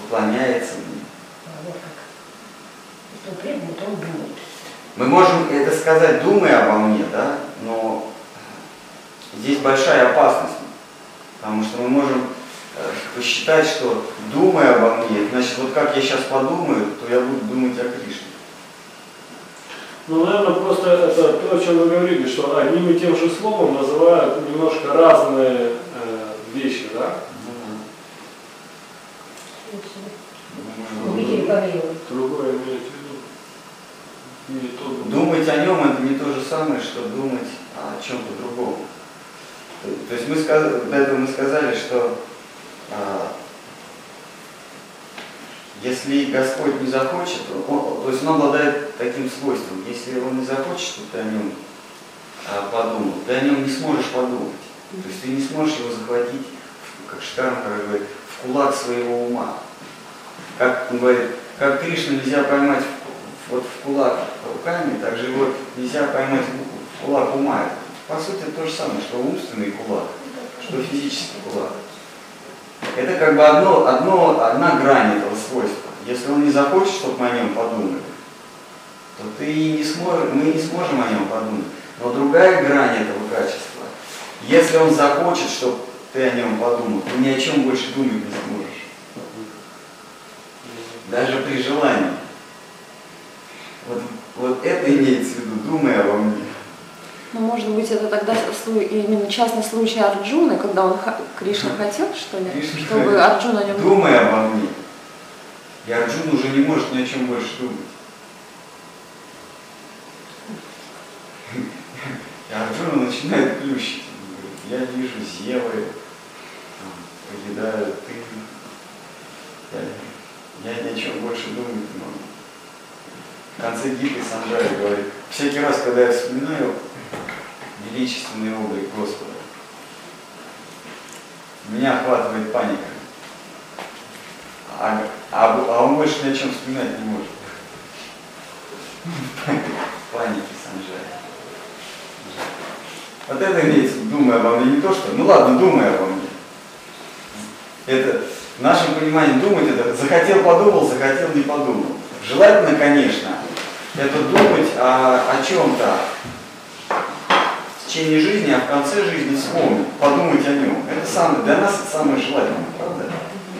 поклоняется мне. А. Мы можем это сказать, думая обо мне, да, но здесь большая опасность, потому что мы можем э, посчитать, что думая обо мне, значит, вот как я сейчас подумаю, то я буду думать о Кришне. Ну, наверное, просто это то, о чем вы говорили, что одним и тем же словом называют немножко разные э, вещи, да? Другое имеет в виду. Не то другое. Думать о нем это не то же самое, что думать о чем-то другом. То, есть мы сказ- до этого мы сказали, что а, если Господь не захочет, он- то есть он обладает таким свойством. Если он не захочет, чтобы ты о нем а, подумал, ты о нем не сможешь подумать. То есть ты не сможешь его захватить, как Штармхар говорит, в кулак своего ума. Как он говорит, как Кришну нельзя поймать в- вот в кулак руками, так же его нельзя поймать в кулак ума. По сути, то же самое, что умственный кулак, что физический кулак. Это как бы одно, одно, одна грань этого свойства. Если он не захочет, чтобы мы о нем подумали, то ты не сможешь, мы не сможем о нем подумать. Но другая грань этого качества, если он захочет, чтобы ты о нем подумал, ты ни о чем больше думать не сможешь. Даже при желании. Вот, вот это имеется в виду, думая обо мне. Ну, может быть, это тогда именно частный случай Арджуны, когда он Кришна хотел, что ли, Кришна чтобы хотел. Арджуна о нем Думай обо мне. И Арджун уже не может ни о чем больше думать. И Арджуна начинает плющить. Он говорит, я вижу зевы, поедаю ты. Я, я ни о чем больше думать не могу. В конце Гиты Санджай говорит, всякий раз, когда я вспоминаю величественный облик Господа, меня охватывает паника. А, а, а он больше ни о чем вспоминать не может. Паники Санджая. Вот это имеется, думая обо мне, не то что, ну ладно, думай обо мне. Это, в нашем понимании думать это, захотел, подумал, захотел, не подумал. Желательно, конечно, это думать о, о чем-то течение жизни, а в конце жизни вспомнить, подумать о нем. Это самое, для нас это самое желательное, правда?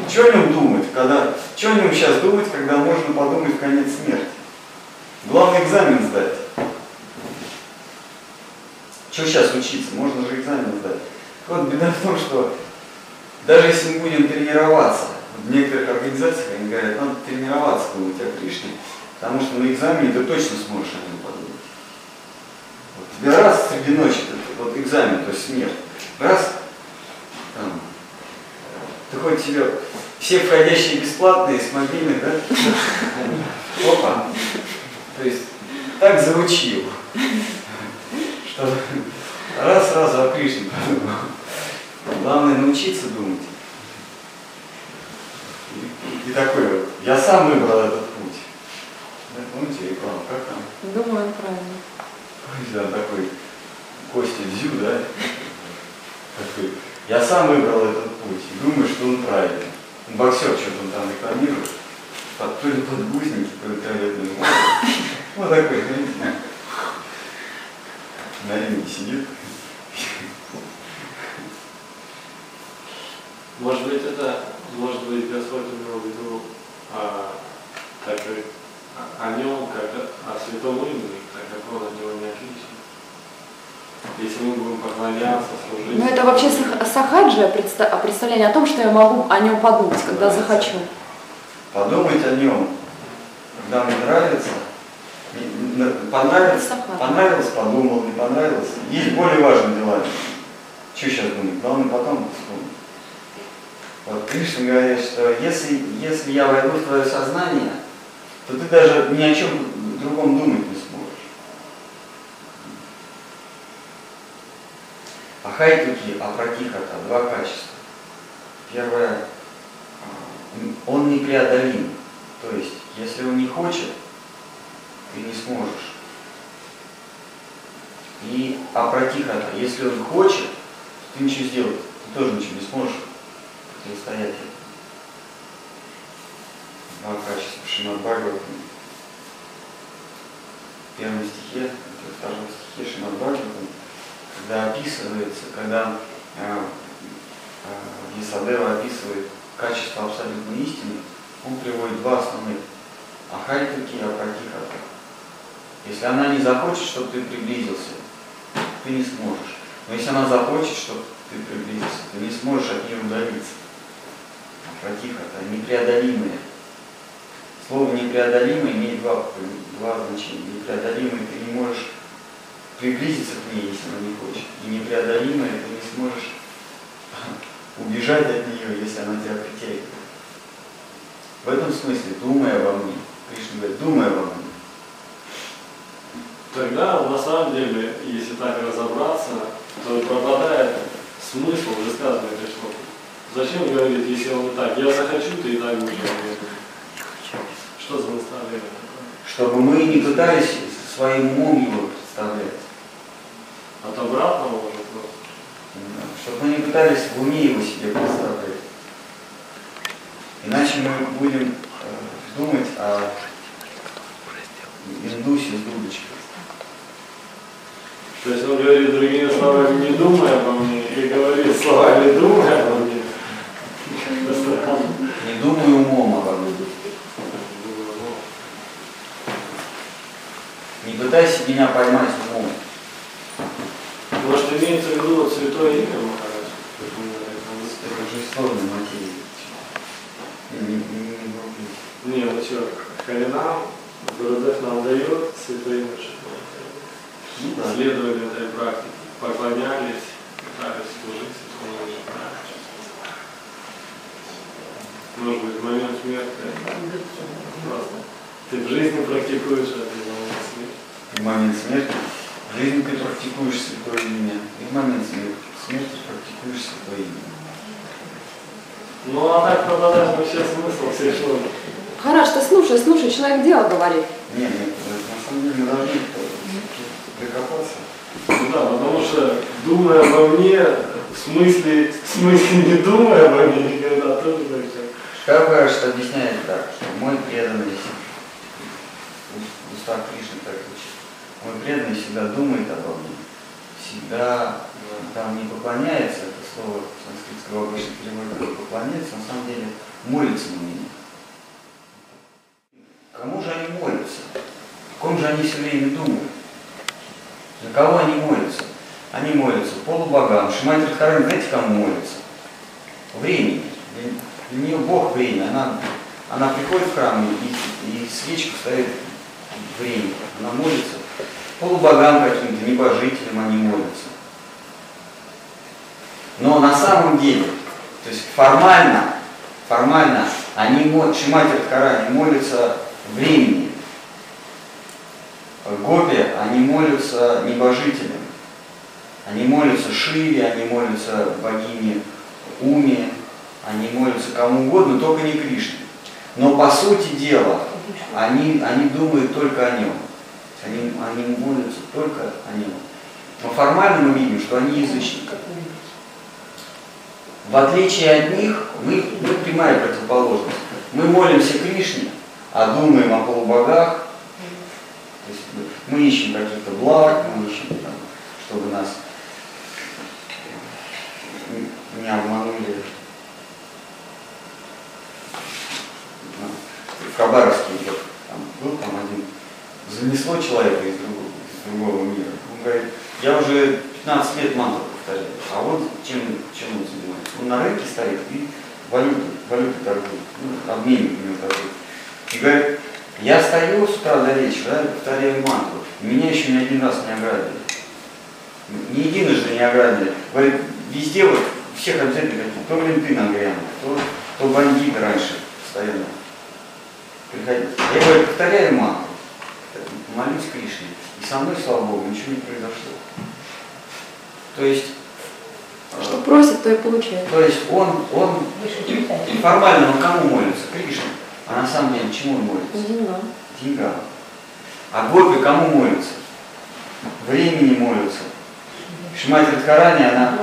Что о нем думать, когда, что о нем сейчас думать, когда можно подумать в конец смерти? Главный экзамен сдать. Что сейчас учиться? Можно же экзамен сдать. Вот беда в том, что даже если мы будем тренироваться, в некоторых организациях они говорят, надо тренироваться думать о Кришне, Потому что на экзамене ты точно сможешь о нем подумать. Вот тебе раз среди ночи, вот экзамен, то есть смерть, раз, там, ты хоть себе все входящие бесплатные с мобильных, да? Опа. То есть так заучил, что раз сразу о Кришне подумал. Главное научиться думать. И, такой вот, я сам выбрал этот путь. Да, помните рекламу, как там? Думаю, правильно. Да, такой Костя Дзю, да? Такой, я сам выбрал этот путь и думаю, что он правильный. Боксер что-то он там рекламирует. Под, то ли подгузники, то ли туалетную воду. Вот такой, знаете, на ринге сидит. Может быть, это, может быть, Господь имел в виду а, так как о- нем, как о, святом имени, так как он от него не отличен. Если мы будем поклоняться, служить. Но Ну, это вообще сах- сахаджи предста- а представление о том, что я могу о нем подумать, когда захочу. Подумать о нем, когда мне нравится, Сахар. понравилось, подумал, не понравилось. Есть более важные дела. Что сейчас думать? Главное потом вспомнить. Вот Кришна говорит, что если, если я войду в твое сознание, то ты даже ни о чем другом думать не сможешь. Ахайтуки, апратихата, два качества. Первое, а, он непреодолим. То есть, если он не хочет, ты не сможешь. И апратихата, если он хочет, ты ничего сделать, ты тоже ничего не сможешь противостоять этому. Два качества Шримад Бхагаватам. В первом стихе, во втором стихе Шримад когда описывается, когда э, э, Исадева описывает качество абсолютной истины, он приводит два основных. Ахайтуки и апратихата. Если она не захочет, чтобы ты приблизился, ты не сможешь. Но если она захочет, чтобы ты приблизился, ты не сможешь от нее удалиться. Апратихата, непреодолимые. Слово непреодолимое имеет два, два значения. Непреодолимое ты не можешь приблизиться к ней, если она не хочет. И непреодолимое ты не сможешь убежать от нее, если она тебя притягивает. В этом смысле, думай обо мне. Кришна говорит, думай обо мне. Тогда, на самом деле, если так разобраться, то пропадает смысл высказывания шлоки. Зачем говорить, если он так, я захочу, ты и так будешь обо мне думать. Что за наставление такое? Чтобы мы не пытались своим умом его представлять. От обратного уже просто. Да, Чтобы мы не пытались в уме его себе представлять. Иначе мы будем э, думать о индусе с дудочкой. То есть он говорит другими словами, не думай обо мне, и говорит словами, думай обо мне. Не думай умом обо мне. Не пытайся меня поймать умом. Может, имеется в виду вот святое имя Махарадж? Это же сложная материя. Не, не, не, ну что, Харинам, Гурудев нам дает святое имя Ну да. Следовали этой практике, поклонялись, пытались служить святому имени. Может быть, в момент смерти просто ты в жизни практикуешь это в момент смерти. В момент смерти. В жизни ты практикуешь святое имя. И в момент смерти, смерти практикуешь святое имя. Ну а так пропадает вообще смысл всей шлоки. Хараш, ты слушай, слушай, человек дело говорит. Не, нет, на самом деле мы должны прикопаться. Ну да, потому что думая обо мне, в смысле, в смысле не думая обо мне никогда тоже так же. Шкарбаш объясняет так, что мой преданный, в устах Кришны так мой преданный всегда думает обо мне, всегда э, там не поклоняется, это слово санскритского обычно переводится, поклоняется, на самом деле молится на меня. Кому же они молятся? О ком же они все время думают? На кого они молятся? Они молятся полубогам. Шимати Радхарани, знаете, кому молятся? Времени. Для, нее Бог время. Она, она приходит в храм и, и свечку ставит времени. Она молится полубогам каким-то, небожителям они молятся. Но на самом деле, то есть формально, формально, они, Шимати Радхарани молятся времени. Гопи, они молятся небожителям. Они молятся Шиве, они молятся богине Уме, они молятся кому угодно, только не Кришне. Но по сути дела, они, они думают только о нем. Они, они молятся только о нем. Но формально мы видим, что они язычники. В отличие от них, мы, мы прямая противоположность. Мы молимся Кришне, а думаем о полубогах. То есть мы- мы ищем каких-то благ, мы ищем, там, чтобы нас не- обманули. Ну, В Хабаровске там, был там один, занесло человека из другого, из другого мира. Он говорит, я уже 15 лет мантру повторяю, а вот чем, чем он занимается. Он на рынке стоит и валюту, валюты торгует, ну, обменник у него торгует. И говорит, я стою с утра до вечера, да, повторяю мантру, меня еще ни один раз не ограбили. Ни единожды не ограбили. Говорит, везде вот всех обязательно какие то менты нагрянут, то, то бандиты раньше постоянно приходили. Я говорю, повторяю мантру, молюсь Кришне, и со мной, слава Богу, ничего не произошло. То есть, э, Что просит, то и получает. то есть он, он формально он кому молится? Кришне. А на самом деле чему он молится? Деньгам. деньгам. А гопи кому молятся? Времени молятся. Шимати Радхарани, она,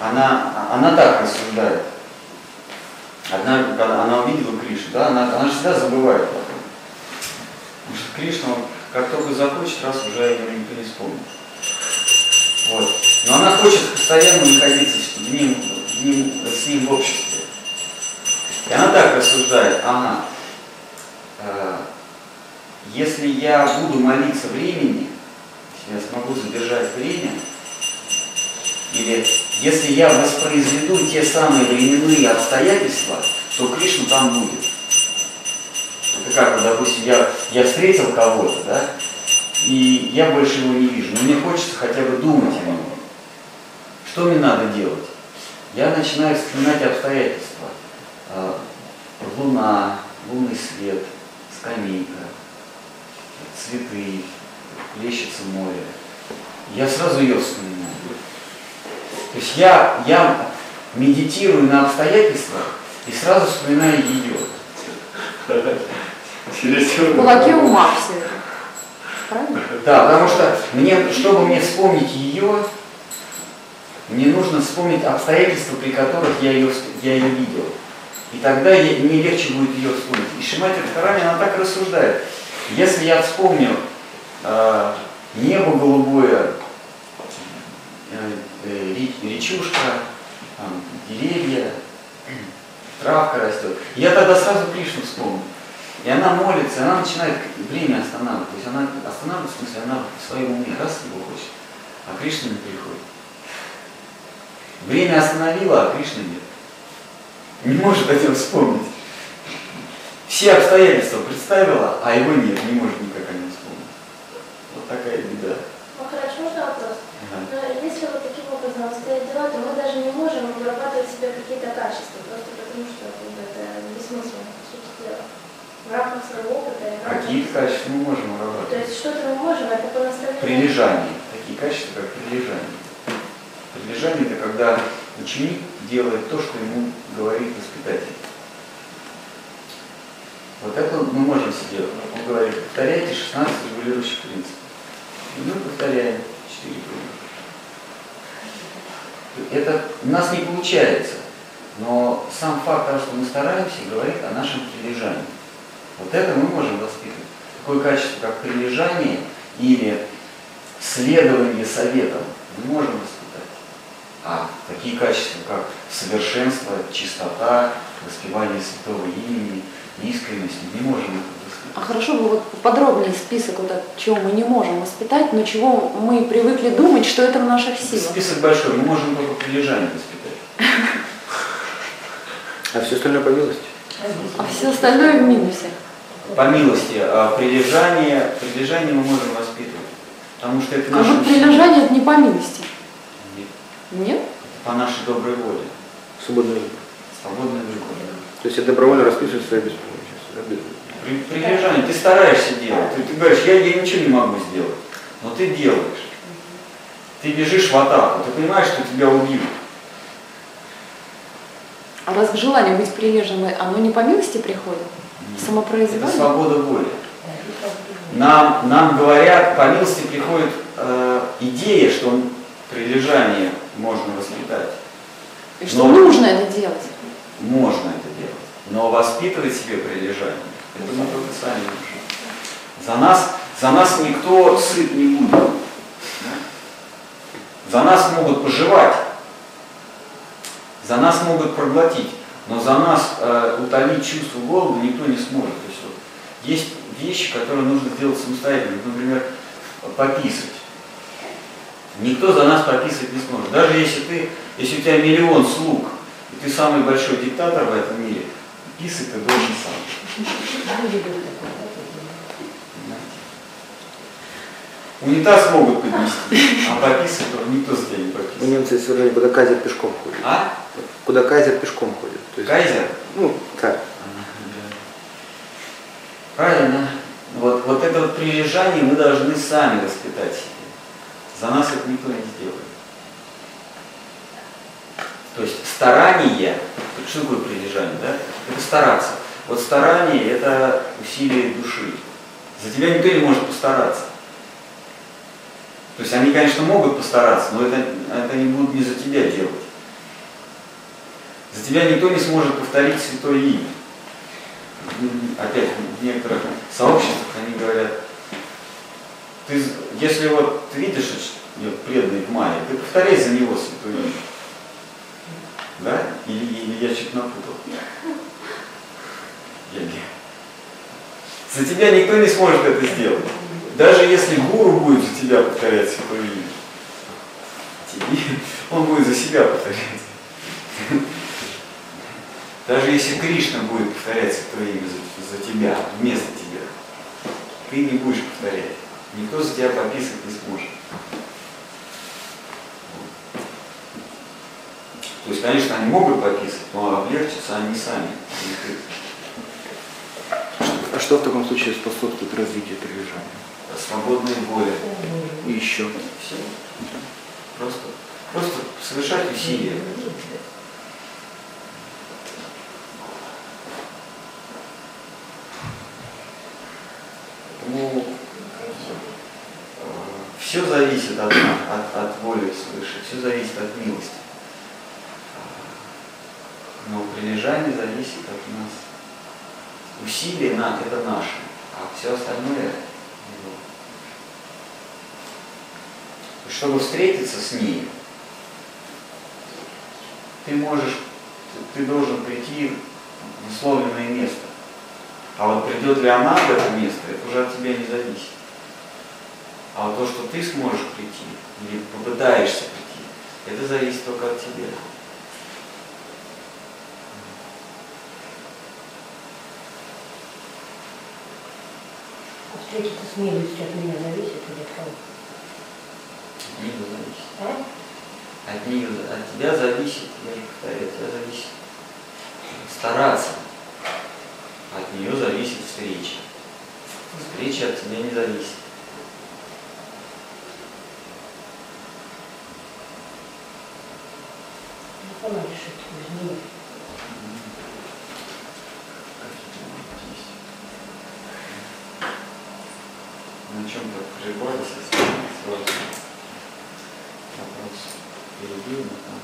она, она так рассуждает. Однажды, когда она увидела Кришну, да, она, она же всегда забывает потом. Потому что Кришна, как только захочет, раз уже никто не вспомнит. Вот. Но она хочет постоянно находиться в ним, в ним, с ним в обществе. И она так рассуждает, ага, э, если я буду молиться времени, я смогу задержать время, или если я воспроизведу те самые временные обстоятельства, то Кришна там будет. Как, вот, допустим, я, я встретил кого-то, да, и я больше его не вижу, но мне хочется хотя бы думать о нем. Что мне надо делать? Я начинаю вспоминать обстоятельства. Э, Луна, лунный свет, скамейка, цветы, плещется море. Я сразу ее вспоминаю. То есть я, я медитирую на обстоятельствах и сразу вспоминаю ее. В кулаке ума все это. Правильно? Да, потому что мне, чтобы мне вспомнить ее, мне нужно вспомнить обстоятельства, при которых я ее, я ее видел. И тогда я- мне легче будет ее вспомнить. И Шимати Радхарани, она так рассуждает. Если я вспомню э, небо голубое, э, э, ре- речушка, там, деревья, травка растет, я тогда сразу Кришну вспомню. И она молится, она начинает время останавливать. То есть она останавливает, в смысле, она в своем уме раз его хочет, а Кришна не приходит. Время остановила, а Кришны нет. Не может о нем вспомнить. Все обстоятельства представила, а его нет, не может никак о нем вспомнить. Вот такая беда. Махарадж, можно вопрос? Ага. Но если вот таким образом обстоят дела, то мы даже не можем вырабатывать в себе какие-то качества, просто потому что как бы, это бессмысленно, по сути дела. Своего опыта Какие качества мы можем То выработать? есть что-то мы можем, это по наставлению. Прилежание. Такие качества, как прилежание. Прилежание – это когда ученик делает то, что ему говорит воспитатель. Вот это мы можем себе, он говорит, повторяйте 16 регулирующих принципов. И мы повторяем 4 принципа. Это у нас не получается, но сам факт того, что мы стараемся, говорит о нашем прилежании. Вот это мы можем воспитывать. Такое качество, как прилежание или следование советам, мы можем воспитать. А такие качества, как совершенство, чистота, воспевание святого имени, искренность, мы не можем воспитать. А хорошо бы вот подробнее список вот от чего мы не можем воспитать, но чего мы привыкли думать, что это в наших силах. Список большой, мы можем только прилежание воспитать. А все остальное по милости. А все остальное в минусе. По милости, а прилежание, прилежание мы можем воспитывать. Потому что это А наше вот прилежание это не по милости. Нет? по нашей доброй воле, Свободный выбор. свободный выбор. То есть я добровольно расписываю да, без- При, прилежание, ты стараешься делать. Ты, ты говоришь, я, я ничего не могу сделать. Но ты делаешь. Ты бежишь в атаку, ты понимаешь, что тебя убьют. А раз желание быть прилежным, оно не по милости приходит? Это Самопроизвольно? свобода воли. Нам, нам говорят, по милости приходит э, идея, что прилежание можно воспитать. И что Но- нужно это делать? Можно это делать. Но воспитывать себе прилежание, это мы только сами можем. За нас, за нас никто сыт не будет. За нас могут пожевать, за нас могут проглотить, но за нас э, утолить чувство голода никто не сможет. То есть, вот, есть вещи, которые нужно сделать самостоятельно. Например, пописать. Никто за нас пописать не сможет. Даже если ты, если у тебя миллион слуг, и ты самый большой диктатор в этом мире, писать ты должен сам. Унитаз могут поднести, а пописать то никто за тебя не немцев есть выражение, куда кайзер пешком ходит. А? Куда кайзер пешком ходит. То есть, Кайзер? Ну, царь. Правильно. Вот, вот это вот прилежание мы должны сами воспитать себе. За нас это никто не сделает. То есть старание, что такое прилежание, да? Это стараться. Вот старание это усилие души. За тебя никто не может постараться. То есть они, конечно, могут постараться, но это, это они будут не за тебя делать. Тебя никто не сможет повторить святое имя. Опять в некоторых сообществах они говорят, ты, если вот ты видишь, преданный в мае, ты повторяй за него святое имя. Да? Или, или я что-то напутал? Или- За тебя никто не сможет это сделать. Даже если гуру будет за тебя повторять святое имя, тебе, он будет за себя повторять. Даже если Кришна будет повторять святое имя за, за тебя, вместо тебя, ты не будешь повторять. Никто за тебя пописать не сможет. То есть, конечно, они могут пописать, но облегчатся они сами. А что в таком случае способствует развитию прилежания? Свободная воля. И еще. Все. Просто, просто совершать усилия. Ну, все зависит от, от, от воли свыше, все зависит от милости. Но прилежание зависит от нас. Усилия на, это наши, а все остальное его. Чтобы встретиться с ней, ты можешь, ты должен прийти в условленное место. А вот придет ли она в это место, это уже от тебя не зависит. А вот то, что ты сможешь прийти, или попытаешься прийти, это зависит только от тебя. Встретиться с милостью от меня зависит или от кого? От нее зависит. А? От нее, от тебя зависит, я же повторяю, от тебя зависит стараться. От нее зависит встреча. Встреча от тебя не зависит. Сама решит, меня. На чем-то прервались, если сложно. Вопрос впереди, но там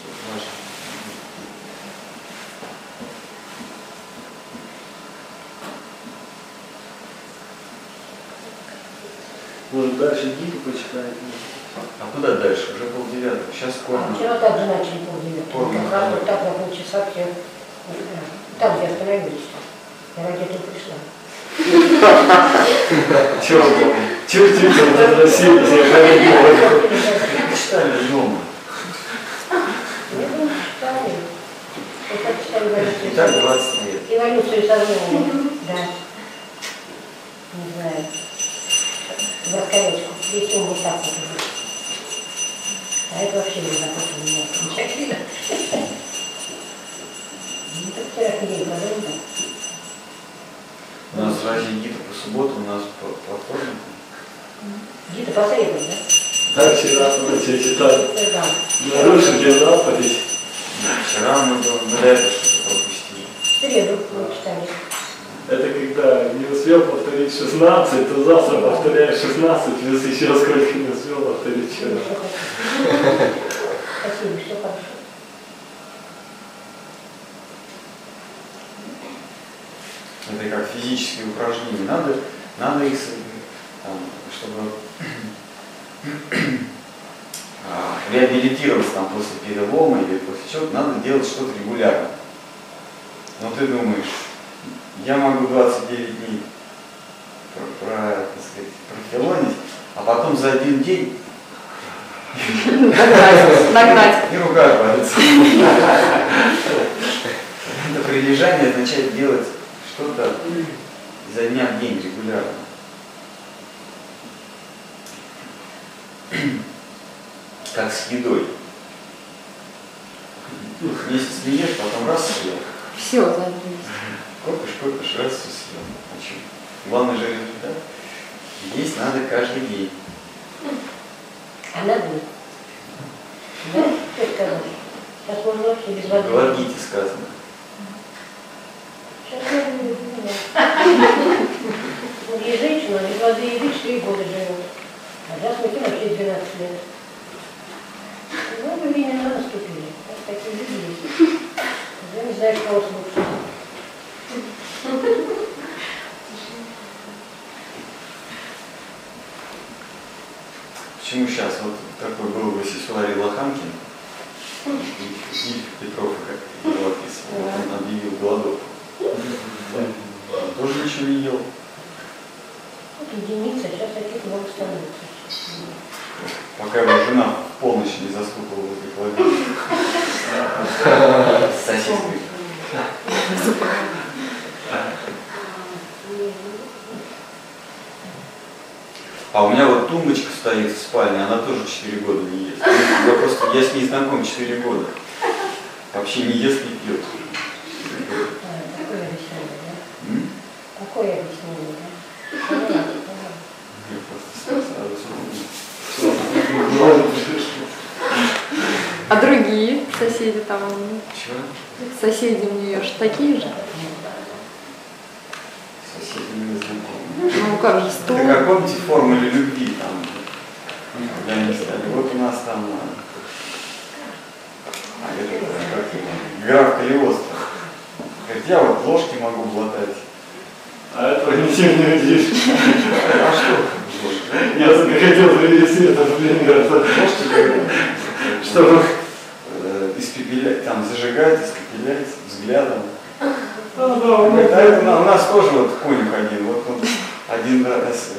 что-то важно. Может дальше Гиту почитаете? А куда дальше? Уже полдевятого. Сейчас А корм. вчера также начали полдевятого. Форма Как раз вот так на полчаса все, там, где остановились. Я ради этого пришла. Чего вы? Я говорю. Читали дома. Я думаю, читали. Вот так читали И так эволюцию. 20 лет. Эволюцию сознания. Да. в раскорячку, если он вот так вот идет. А это вообще не запутано меня окончательно. Ну, так вчерашний день продолжим. У нас разве гита по субботам, у нас по, по вторникам? Где-то по средам, да? Да, вчера мы все читали. Да. Нарушили заповедь. Вчера мы, мы до этого что-то пропустили. В среду мы читали. Это когда не успел повторить 16, то завтра повторяешь 16, плюс еще сколько не успел повторить вчера. Спасибо, все хорошо. Это как физические упражнения. Надо, надо их, там, чтобы а, реабилитироваться там, после перелома или после чего-то, надо делать что-то регулярно. Но ты думаешь, я могу 29 дней про, про, так сказать, профилонить, а потом за один день Нагнать. И рука отвалится. Это прилежание означает делать что-то изо дня в день регулярно. Как с едой. Месяц не ешь, потом раз съел. Все, забылись. Копишь, копишь, раз все съел. А чё? Главный же результат. Есть надо каждый день. А надо? Да? Что сказал? Сейчас можно вообще без воды. В Логите сказано. Сейчас я не. Вот есть женщина, без воды и еды 4 года живет. А сейчас мужчина вообще 12 лет. Ну, времена наступили. Так, такие люди есть. Я не знаю, кого слушать. Почему сейчас? Вот такой был в Сесуаре Лоханкин, и Петров, как его описывал, он объявил голодовку. Он тоже ничего не ел. Вот единица, сейчас таких много становится. Пока его жена в полночь не застукала возле холодильника. С сосиской. А у меня вот тумбочка стоит в спальне, она тоже 4 года не ест. Я просто, я с ней знаком 4 года. Вообще не ест, не пьет. А, Такое объяснение, да? Такое объяснение, да? А другие соседи там, Чего? соседи у нее же такие же. Соседи не знакомы. Ну как же. Это как помните формуле любви там, когда они сказали, вот у нас там, а, а это как его, граф Калиостро. Говорит, я вот ложки могу глотать. А этого ничем не удивишь. А что? Я хотел привести этот пример, Ложки, чтобы э, испепелять, там зажигать, испепелять взглядом. А, да, у Говорит, меня а это у нас тоже вот конюх один, вот он один раз,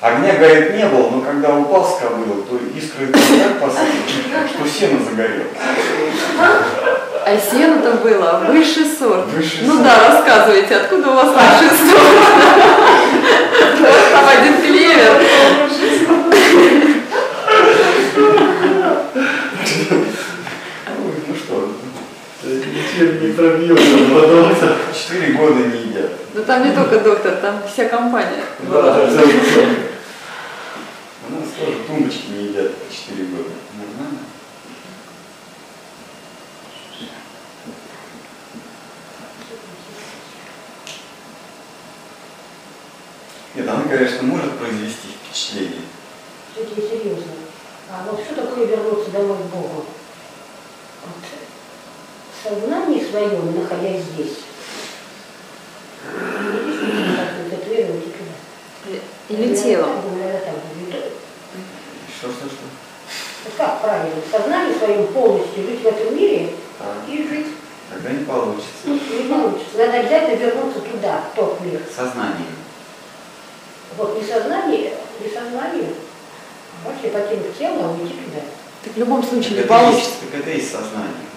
огня, говорит, не было, но когда упал с кобылы, то искры так посыпали, что сено загорелось. А сено-то было высший сорт. Высший ну сорт. да, рассказывайте, откуда у вас высший сорт? У вас там один клевер. Ой, Ну что, ничем не пробьется, потому что... четыре года не едят. Да там не только доктор, там вся компания. Да, это У нас тоже тумбочки не едят четыре года. Нормально? Нет, она, конечно, может произвести впечатление. Все-таки серьезно. А вот что такое вернуться домой к Богу? Вот сознании своем, находясь здесь, не так. Или телом. Так. Что, что, что? Вот Как правильно? В сознании своем полностью жить в этом мире Так, и жить тогда не получится. не получится. Надо обязательно вернуться туда, в тот мир. Сознанием. Вот не сознание, не сознание, а вообще покинуть тело, а уйти туда. Так в любом Так случае не это, получится. есть, так это и есть сознание.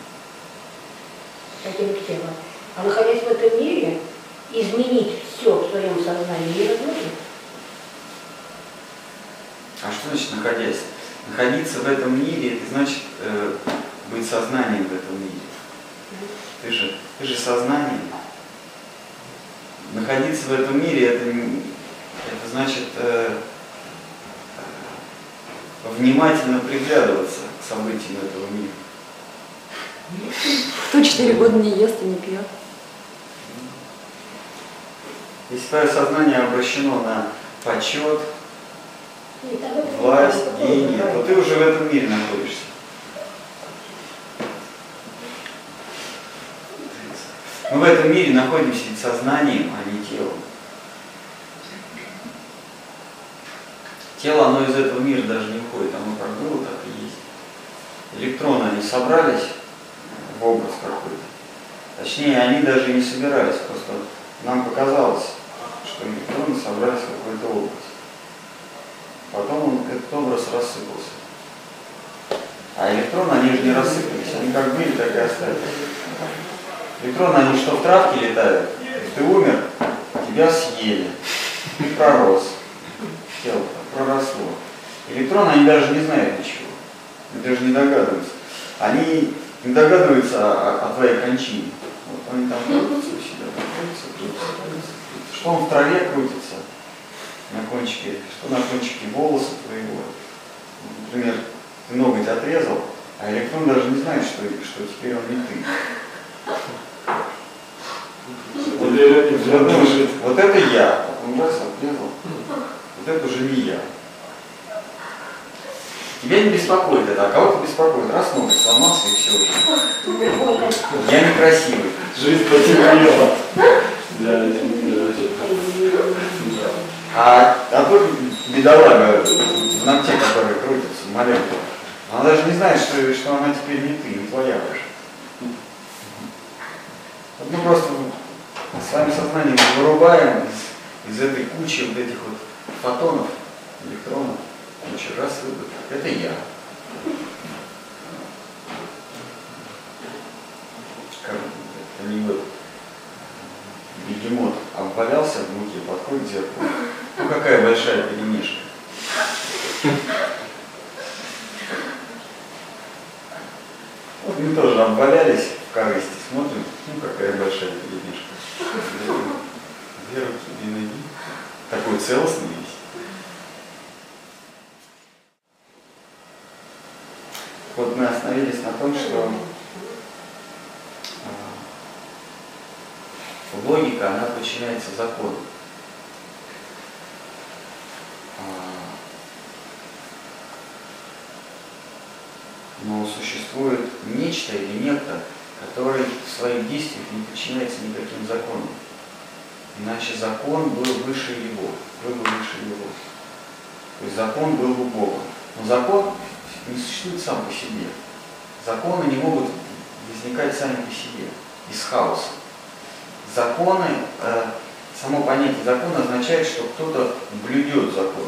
Покинуть тело. А находясь в этом А, мире, изменить все в своем сознании невозможно. Что значит находясь? Находиться в этом мире, это значит э, быть сознанием в этом мире. Ты же, ты же сознание. Находиться в этом мире, это, это значит э, внимательно приглядываться к событиям этого мира. Кто четыре года не ест и не пьет? Если твое сознание обращено на почет, власть, деньги, то ты уже в этом мире находишься. Мы в этом мире находимся ведь сознанием, а не телом. Тело, оно из этого мира даже не уходит, оно как было, так и есть. Электроны, они собрались образ какой-то. Точнее, они даже не собирались, просто нам показалось, что электроны собрались какой-то образ. Потом он, этот образ рассыпался. А электроны, они же не рассыпались, они как были, так и остались. Электроны, они что в травке летают? Ты умер, тебя съели, ты пророс, тело проросло. Электроны, они даже не знают ничего, они даже не догадываются. Они не догадываются о, о твоей кончине. Вот они там крутятся у себя, крутятся, крутятся, крутятся. Что он в траве крутится, на кончике, что на кончике волоса твоего. Например, ты ноготь отрезал, а электрон даже не знает, что, что теперь он не ты. Вот, это я, потом раз отрезал, вот это уже не я. Тебя не беспокоит это, а кого-то беспокоит. Раз ноготь сломался и все. Я некрасивый. Жизнь потемнела. А, а тут бедолага в ногте, который крутится, маленькая, она даже не знает, что, что она теперь не ты, не твоя уже. Вот мы просто своим сознанием вырубаем из, из этой кучи вот этих вот фотонов, электронов, куча раз выбор. Это я. Как это не вот бегемот обвалялся в муке, подходит к зеркалу. Ну какая большая перемешка. Вот мы тоже обвалялись в корысти, смотрим, ну какая большая перемешка. Две руки, две ноги. Такой целостный Вот мы остановились на том, что а, логика, она подчиняется закону. А, Но существует нечто или некто, который в своих действиях не подчиняется никаким законам. Иначе закон был выше его, был бы выше его. То есть закон был бы Богом. Но закон не существует сам по себе. Законы не могут возникать сами по себе, из хаоса. Законы, э, само понятие закона означает, что кто-то блюдет закон.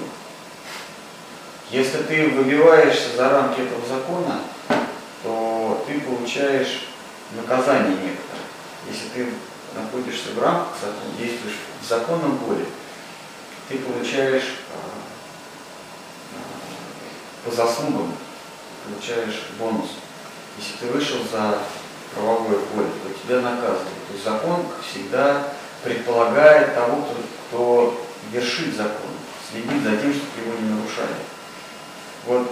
Если ты выбиваешься за рамки этого закона, то ты получаешь наказание некоторое. Если ты находишься в рамках закона, действуешь в законном поле, ты получаешь э, э, по заслугам, получаешь бонус. Если ты вышел за правовое поле, то тебя наказывают. То есть закон всегда предполагает того, кто, кто вершит закон, следит за тем, чтобы его не нарушали. Вот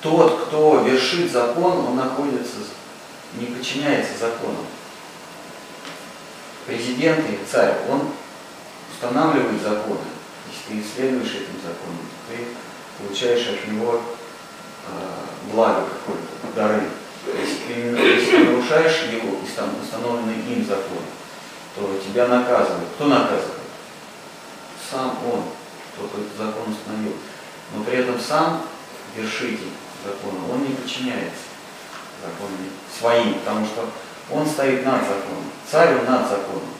тот, кто вершит закон, он находится, не подчиняется закону. Президент или царь, он устанавливает законы. Если ты следуешь этим законам, ты получаешь от него благо какое-то, дары. Если ты, если ты нарушаешь его, установленный им закон, то тебя наказывают. Кто наказывает? Сам он, кто этот закон установил. Но при этом сам вершитель закона, он не подчиняется законам своим, потому что он стоит над законом. Царь он над законом.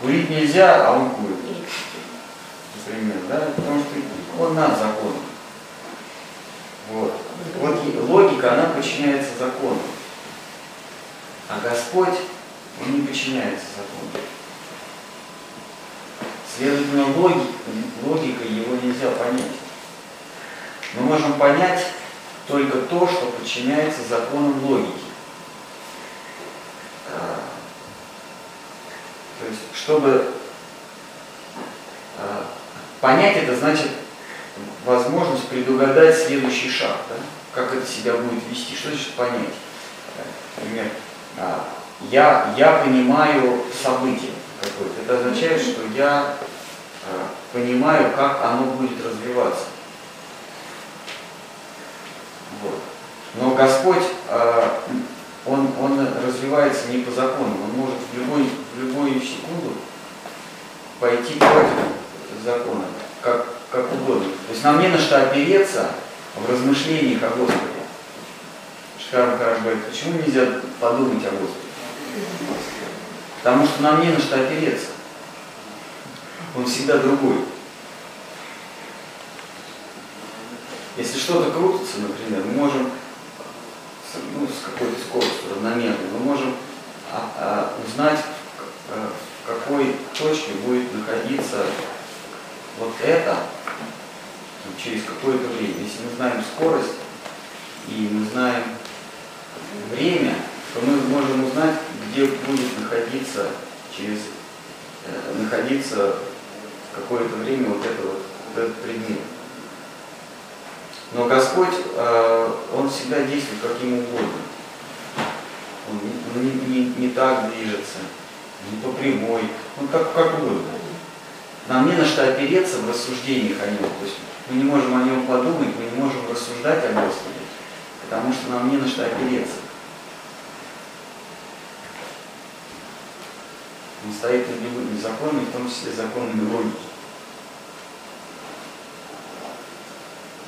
Курить нельзя, а он курит. Например, да? Потому что он над законом. Вот. Вот логика, она подчиняется закону. А Господь, Он не подчиняется закону. Следовательно, логи, логикой его нельзя понять. Мы можем понять только то, что подчиняется законам логики. А, То есть, чтобы а, понять это, значит возможность предугадать следующий шаг, да? как это себя будет вести, что значит понять. Например, а, я, я понимаю событие какое-то. Это означает, что я а, понимаю, как оно будет развиваться. Вот. Но Господь, а, он, он развивается не по закону, он может в, любой, в любую секунду пойти против закона, как, как угодно. То есть нам не на что опереться в размышлениях о Господе. Шкар Махарадж говорит, почему нельзя подумать о Господе? Потому что нам не на что опереться. Он всегда другой. Если что-то крутится, например, мы можем ну, с какой-то скоростью равномерной, мы можем а, а, узнать, а, в какой точке будет находиться вот это ну, через какое-то время. Если мы знаем скорость и мы знаем время, то мы можем узнать, где будет находиться через э, находиться какое-то время вот, это вот, вот этот предмет. Но Господь, э, Он всегда действует как Ему угодно. Он не, не, не, так движется, не по прямой, он как, как угодно. Нам не на что опереться в рассуждениях о Нем. То есть мы не можем о Нем подумать, мы не можем рассуждать о Господе, потому что нам не на что опереться. Он стоит над любыми законами, в том числе законами логики.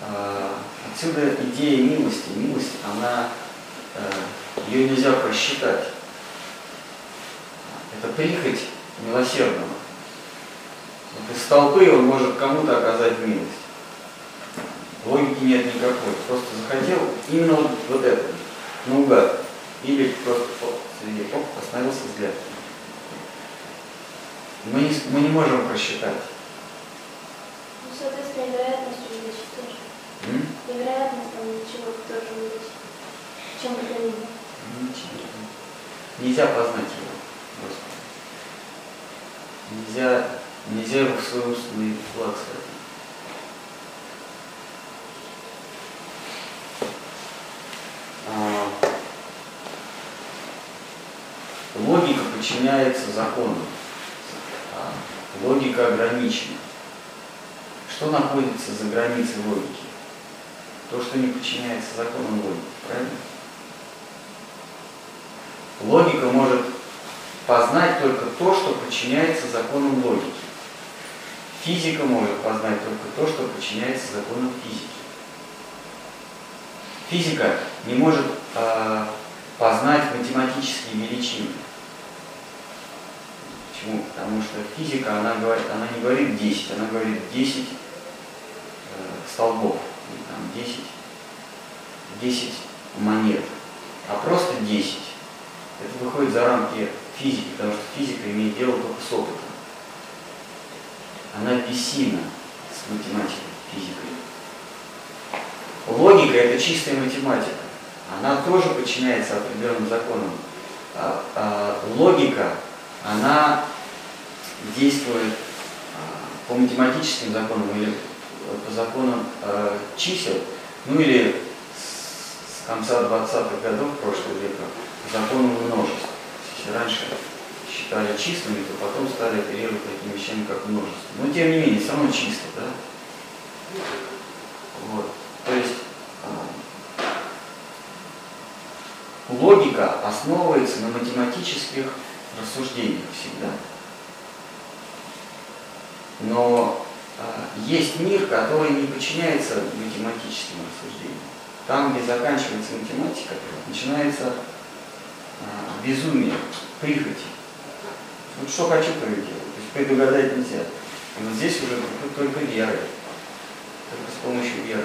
А, Отсюда идея милости. Милость, она, э, ее нельзя просчитать. Это прихоть милосердного. Из толпы он может кому-то оказать милость. Логики нет никакой. Просто захотел именно вот, вот это, наугад. Или просто оп, среди, оп, остановился взгляд. Мы не, мы не можем просчитать. Ну, соответственно, вероятность увеличить тоже. М? И вероятность там чего-то тоже увеличить. Чем бы то ни было. Ничего. Нельзя познать его. Господи. Нельзя, нельзя его в свой умственный флаг схватить. А, Логика подчиняется законам. А, Логика ограничена. Что находится за границей логики? То, что не подчиняется законам логики, правильно? Логика может познать только то, что подчиняется законам логики. Физика может познать только то, что подчиняется законам физики. Физика не может э, познать математические величины. Почему? Потому что физика, она, говорит, она не говорит 10, она говорит 10 э, столбов, там 10, 10 монет, а просто 10. Это выходит за рамки физики, потому что физика имеет дело только с опытом. Она бессильна с математикой, физикой. Логика – это чистая математика. Она тоже подчиняется определенным законам. А, а, логика, она действует а, по математическим законам или по законам чисел, ну или с, конца 20-х годов прошлого века законам множеств. Если раньше считали числами, то потом стали оперировать такими вещами, как множество. Но тем не менее, равно чисто, да? Вот. То есть э, логика основывается на математических рассуждениях всегда. Но э, есть мир, который не подчиняется математическим рассуждениям. Там, где заканчивается математика, начинается э, безумие, прихоти. Вот что хочу, то и делаю. То есть предугадать нельзя. И вот здесь уже только вера. Только с помощью веры.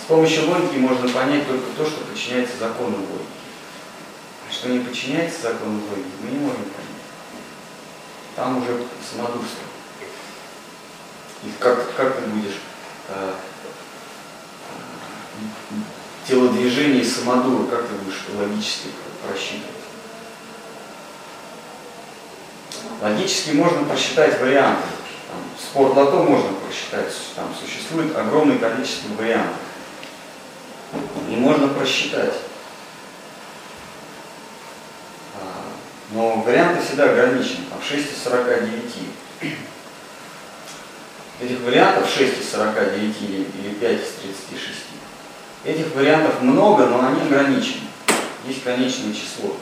С помощью логики можно понять только то, что подчиняется закону логики. А что не подчиняется закону логики, мы не можем понять. там уже самодурство. И как, как ты будешь э, телодвижение самодура, как ты будешь логически просчитывать? Логически можно просчитать варианты. Там, спорт лото можно просчитать, там существует огромное количество вариантов. И можно просчитать. А, Но варианты всегда ограничены, там 6 из 49. Этих вариантов 6 из 49 или, или 5 из 36. Этих вариантов много, но они ограничены. Есть конечное число.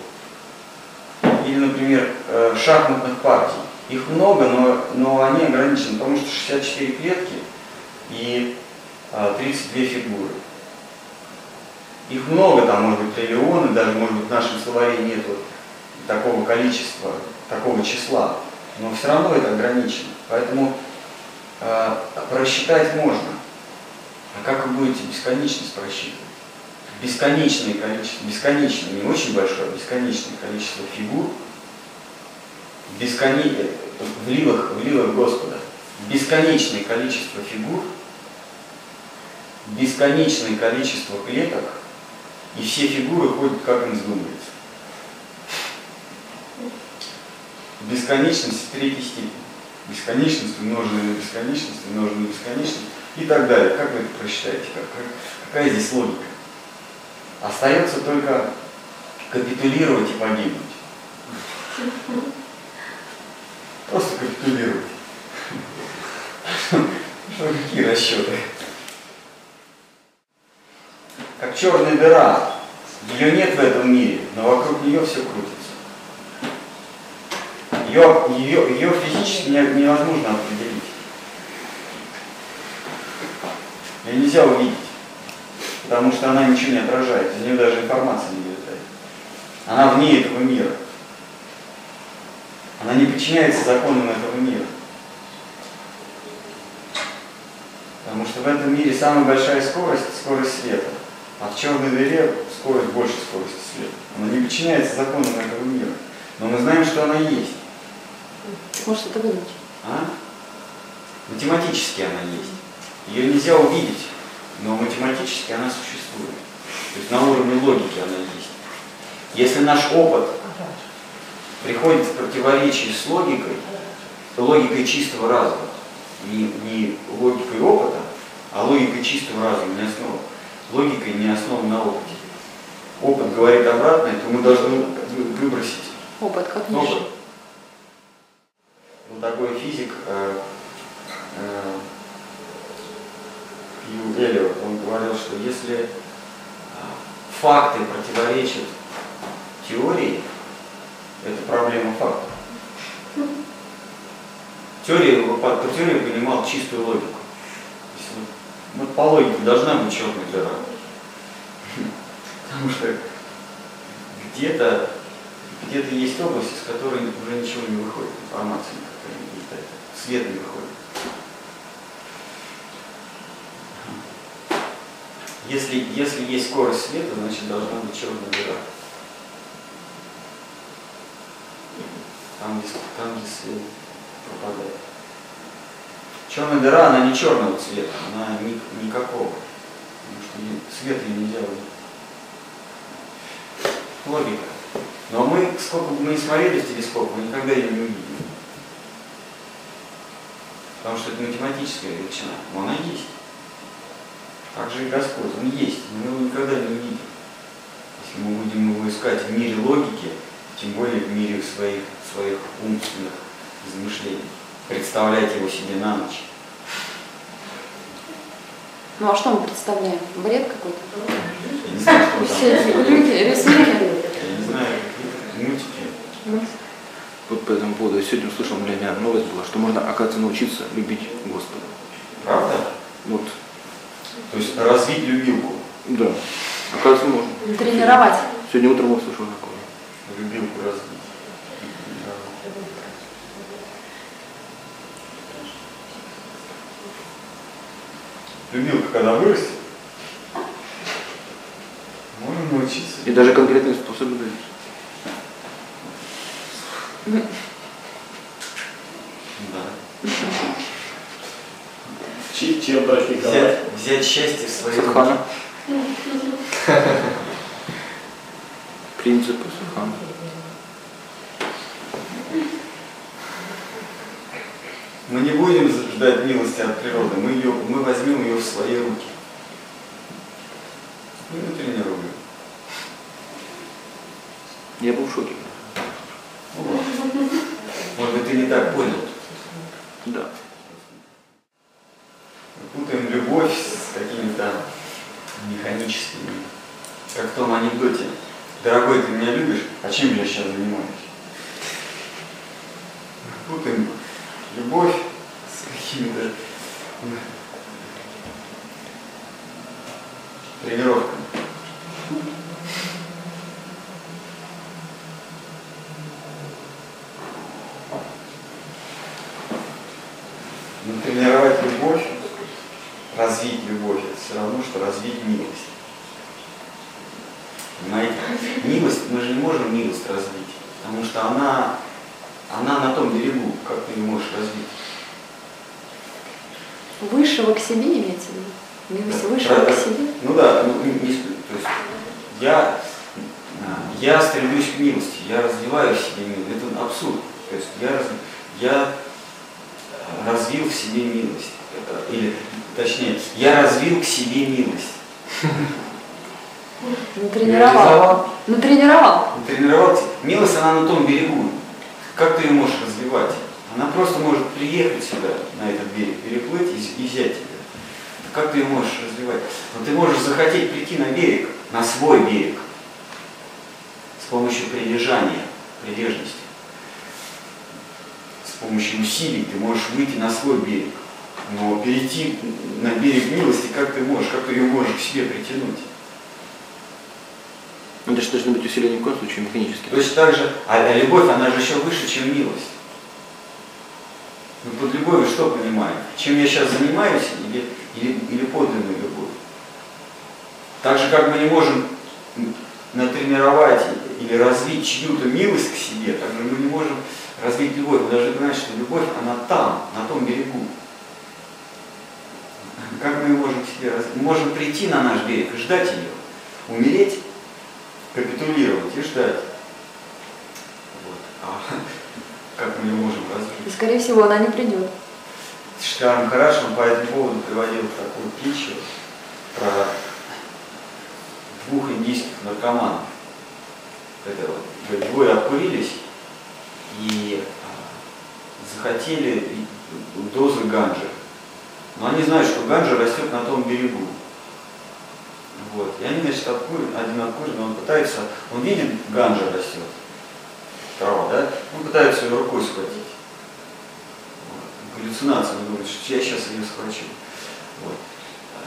Или, например, э, шахматных партий. Их много, но, но они ограничены, потому что 64 клетки и э, 32 фигуры. Их много, там может быть триллионы, даже может быть в нашем словаре нет вот такого количества, такого числа, но все равно это ограничено. Поэтому э, просчитать можно. А как вы будете бесконечность просчитывать? Бесконечное количество, бесконечное, не очень большое, а бесконечное количество фигур, бесконе... в, ливах, в ливах Господа, бесконечное количество фигур, бесконечное количество клеток, и все фигуры ходят, как им вздумается. Бесконечность третьей степени. Бесконечность умноженная на бесконечность, умноженная на бесконечность и так далее. Как вы это просчитаете? Как, какая здесь логика? Остается только капитулировать и погибнуть. Просто капитулировать. Что, какие расчеты? Как черная дыра. Ее нет в этом мире, но вокруг нее все крутится. Ее, ее, ее физически не- невозможно определить. Ее нельзя увидеть, потому что она ничего не отражает, из нее даже информация не вылетает. Она вне этого мира. Она не подчиняется законам этого мира. Потому что в этом мире самая большая скорость – скорость света. А в черной дыре скорость больше скорости света. Она не подчиняется законам этого мира. Но мы знаем, что она есть. Может, это выдумки? А? Математически она есть. Ее нельзя увидеть, но математически она существует. То есть на уровне логики она есть. Если наш опыт приходит в противоречие с логикой, логикой чистого разума, не, не логикой опыта, а логикой чистого разума, не основа, логикой не основана на опыте. Опыт говорит обратное, то мы должны вы- выбросить Опыт как ниже. был такой физик э, э, Хью Эллиот, он говорил, что если э, факты противоречат теории, это проблема фактов. Теория, по, теории понимал чистую логику. Вот, ну, по логике должна быть черная дыра. Потому что где-то где-то есть область, из которой уже ничего не выходит, информация никакая не летает, свет не выходит. Если, если есть скорость света, значит должна быть черная дыра. Там, где, там, где свет пропадает. Черная дыра, она не черного цвета, она ни, никакого. Потому что свет ее нельзя увидеть. Логика. Но мы, сколько бы мы ни смотрели в телескоп, мы никогда ее не увидим. Потому что это математическая величина, но она есть. Так же и Господь, Он есть, мы его никогда не увидим. Если мы будем его искать в мире логики, тем более в мире своих, своих умственных измышлений, представлять его себе на ночь. Ну а что мы представляем? Бред какой-то? Я не знаю, что там. Все люди, рисунки. Я не знаю, мультики. Вот по этому поводу я сегодня услышал, для меня новость была, что можно, оказывается, научиться любить Господа. Правда? Вот, То есть развить любилку. да. Оказывается, можно. Тренировать. Сегодня утром услышал такое. Любилку развить. Любилка, когда вырастет, можно научиться. И даже конкретные способы дают. Чи- Чем практиковать? Взять, взять счастье в свои руки. Принципы садхана. Мы не будем ждать милости от природы, мы, ее, мы возьмем ее в свои руки. Мы ее тренируем. Я был в шоке. Ну. Может быть, ты не так понял. Да. Мы путаем любовь с какими-то механическими. Как в том анекдоте. Дорогой, ты меня любишь, а чем я сейчас занимаюсь? Путаем любовь двое обкурились и а, захотели дозы ганджи. Но они знают, что ганджа растет на том берегу. Вот. И они, значит, обкурен, один обкурен, он пытается, он видит, ганджа растет, трава, да? Он пытается ее рукой схватить галлюцинация, он думает, что я сейчас ее схвачу. Вот.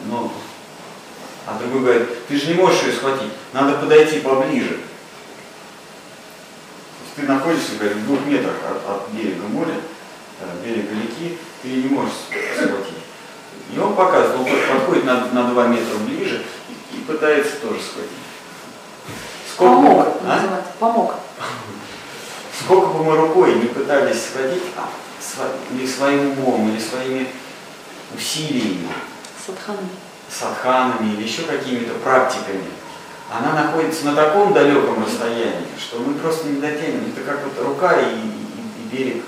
Но, а другой говорит, ты же не можешь ее схватить, надо подойти поближе. Ты находишься, говорит, в двух метрах от, от берега моря, э, берега реки, ты не можешь схватить. И он показывает, он подходит на, на два метра ближе и, и пытается тоже схватить. Сколько Помог, а? называется. Помог. Сколько бы мы рукой не пытались схватить, а, или своим умом, или своими усилиями, Садхана. садханами, или еще какими-то практиками, она находится на таком далеком расстоянии, что мы просто не дотянем. Это как вот рука и, и- и берег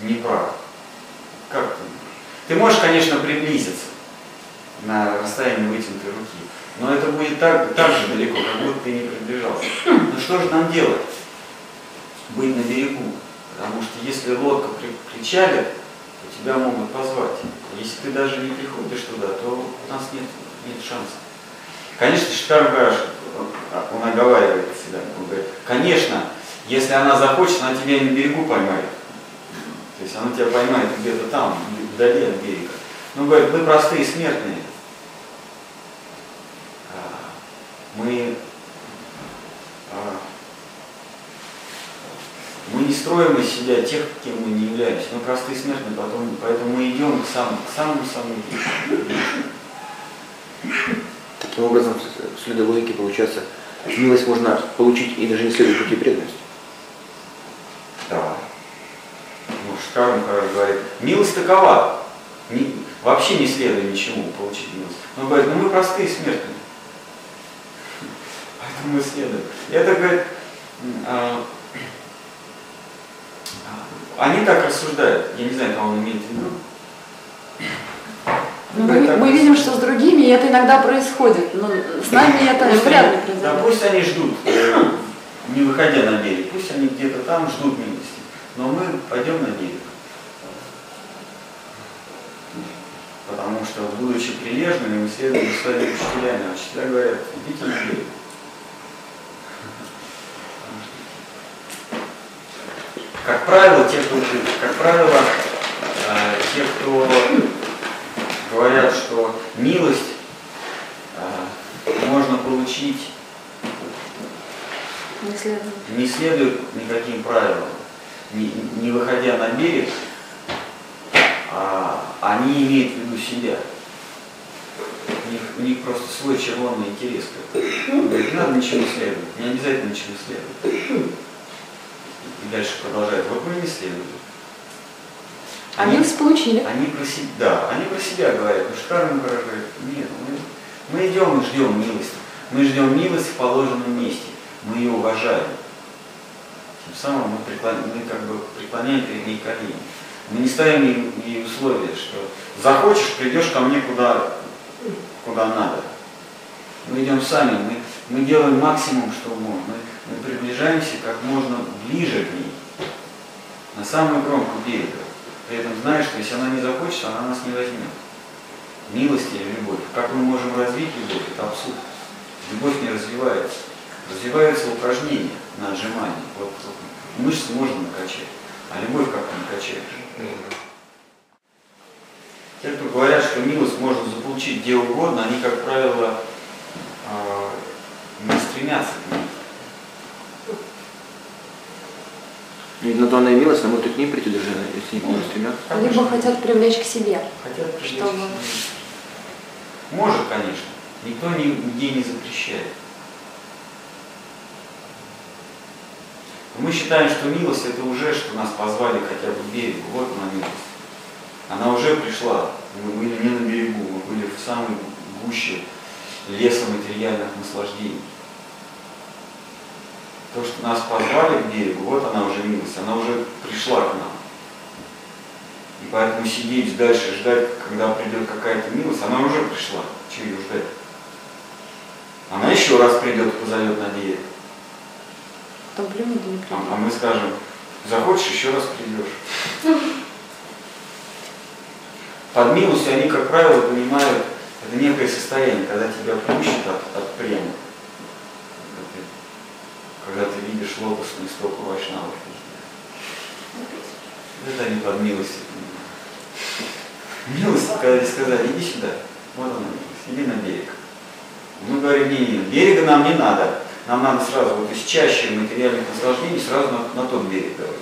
Днепра. Как ты? Ты можешь, конечно, приблизиться на расстояние вытянутой руки, но это будет так, так же далеко, как будто ты не приближался. Ну что же нам делать? Быть на берегу. Потому что если лодка при- причалит, то тебя могут позвать. Если ты даже не приходишь туда, то у нас нет, нет шансов. Конечно, Шикар Гараш, он, оговаривает себя, он говорит, конечно, если она захочет, она тебя на берегу поймает. То есть она тебя поймает где-то там, вдали от берега. Ну, говорит, мы простые смертные. А, Мы, а, мы не строим из себя тех, кем мы не являемся. Мы простые смертные, потом, поэтому мы идем к самому, к самому-самому Таким образом, следуя логике, получается, милость можно получить и даже не следуя пути преданности. Да. Ну, Шкарм говорит, милость такова. Не- вообще не следуя ничему получить милость. Он говорит, ну мы простые смертные. Поэтому мы следуем. И это, говорит, а, а, они так рассуждают. Я не знаю, кого он имеет в виду. Ну, мы, мы видим, что с другими это иногда происходит, но с нами это Пусть вряд ли произойдет. Да, пусть они ждут, э, не выходя на берег, пусть они где-то там ждут милости, но мы пойдем на берег. Потому что, будучи прилежными, мы следуем за своими учителями, а учителя говорят, идите на берег. Как правило, те, кто, как правило, э, те, кто говорят, что милость э, можно получить, Не следует. не следует никаким правилам, не, не выходя на берег, а они имеют в виду себя. У них, у них просто свой червонный интерес. говорит, не надо ничего следовать, не обязательно ничего следовать. И дальше продолжает, вот мы не следуем. А милость получили. Они про себя, да, они про себя говорят, но Шкарм говорит, нет, мы, мы идем и ждем милости. Мы ждем милость в положенном месте, мы ее уважаем. Тем самым мы, преклон- мы как бы преклоняем перед ней колени. Мы не ставим ей, ей условия, что захочешь, придешь ко мне куда, куда надо. Мы идем сами, мы, мы делаем максимум, что можем. Мы, мы приближаемся как можно ближе к ней, на самую кромку берега. При этом знаешь, что если она не захочет, она нас не возьмет. Милость или любовь. Как мы можем развить любовь? Это абсурд. Любовь не развивается. Развивается упражнение на отжимание. Вот, вот мышцы можно накачать, а любовь как не накачаешь. Те, кто говорят, что милость можно заполучить где угодно, они, как правило, а, не стремятся к ней. И на то она и милость, она может и к ней прийти даже, если не стремятся. Либо хотят привлечь к себе. Хотят привлечь Чтобы- к себе. Может, конечно. Никто ни- нигде не запрещает. Но мы считаем, что милость это уже, что нас позвали хотя бы к берегу. Вот она милость. Она уже пришла. Мы были не на берегу, мы были в самой гуще леса материальных наслаждений. То, что нас позвали к берегу, вот она уже милость, она уже пришла к нам. И поэтому сидеть дальше, ждать, когда придет какая-то милость, она уже пришла. Чего ее ждать? Она еще раз придет, позовет на берег. Потом плюнет и не А, а мы скажем, захочешь, еще раз придешь. Под милостью они, как правило, понимают, это некое состояние, когда тебя плющит от, от према. Когда ты, видишь лотосные стопы вайшнавов. Это они под милостью. Милость, когда сказали, иди сюда, вот она милость, иди на берег. Мы говорим, не, не, берега нам не надо. Нам надо сразу вот из чаще материальных наслаждений сразу на, на тот берег давай.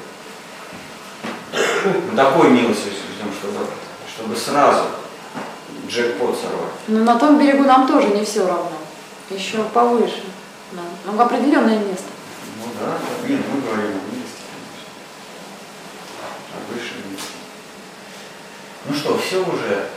Такой милости ждем, чтобы, чтобы сразу джекпот сорвать. Но на том берегу нам тоже не все равно. Еще повыше. Да. Ну, определенное место. Да, нет, мы говорим о милости, конечно. О высшей милости. Ну что, все уже.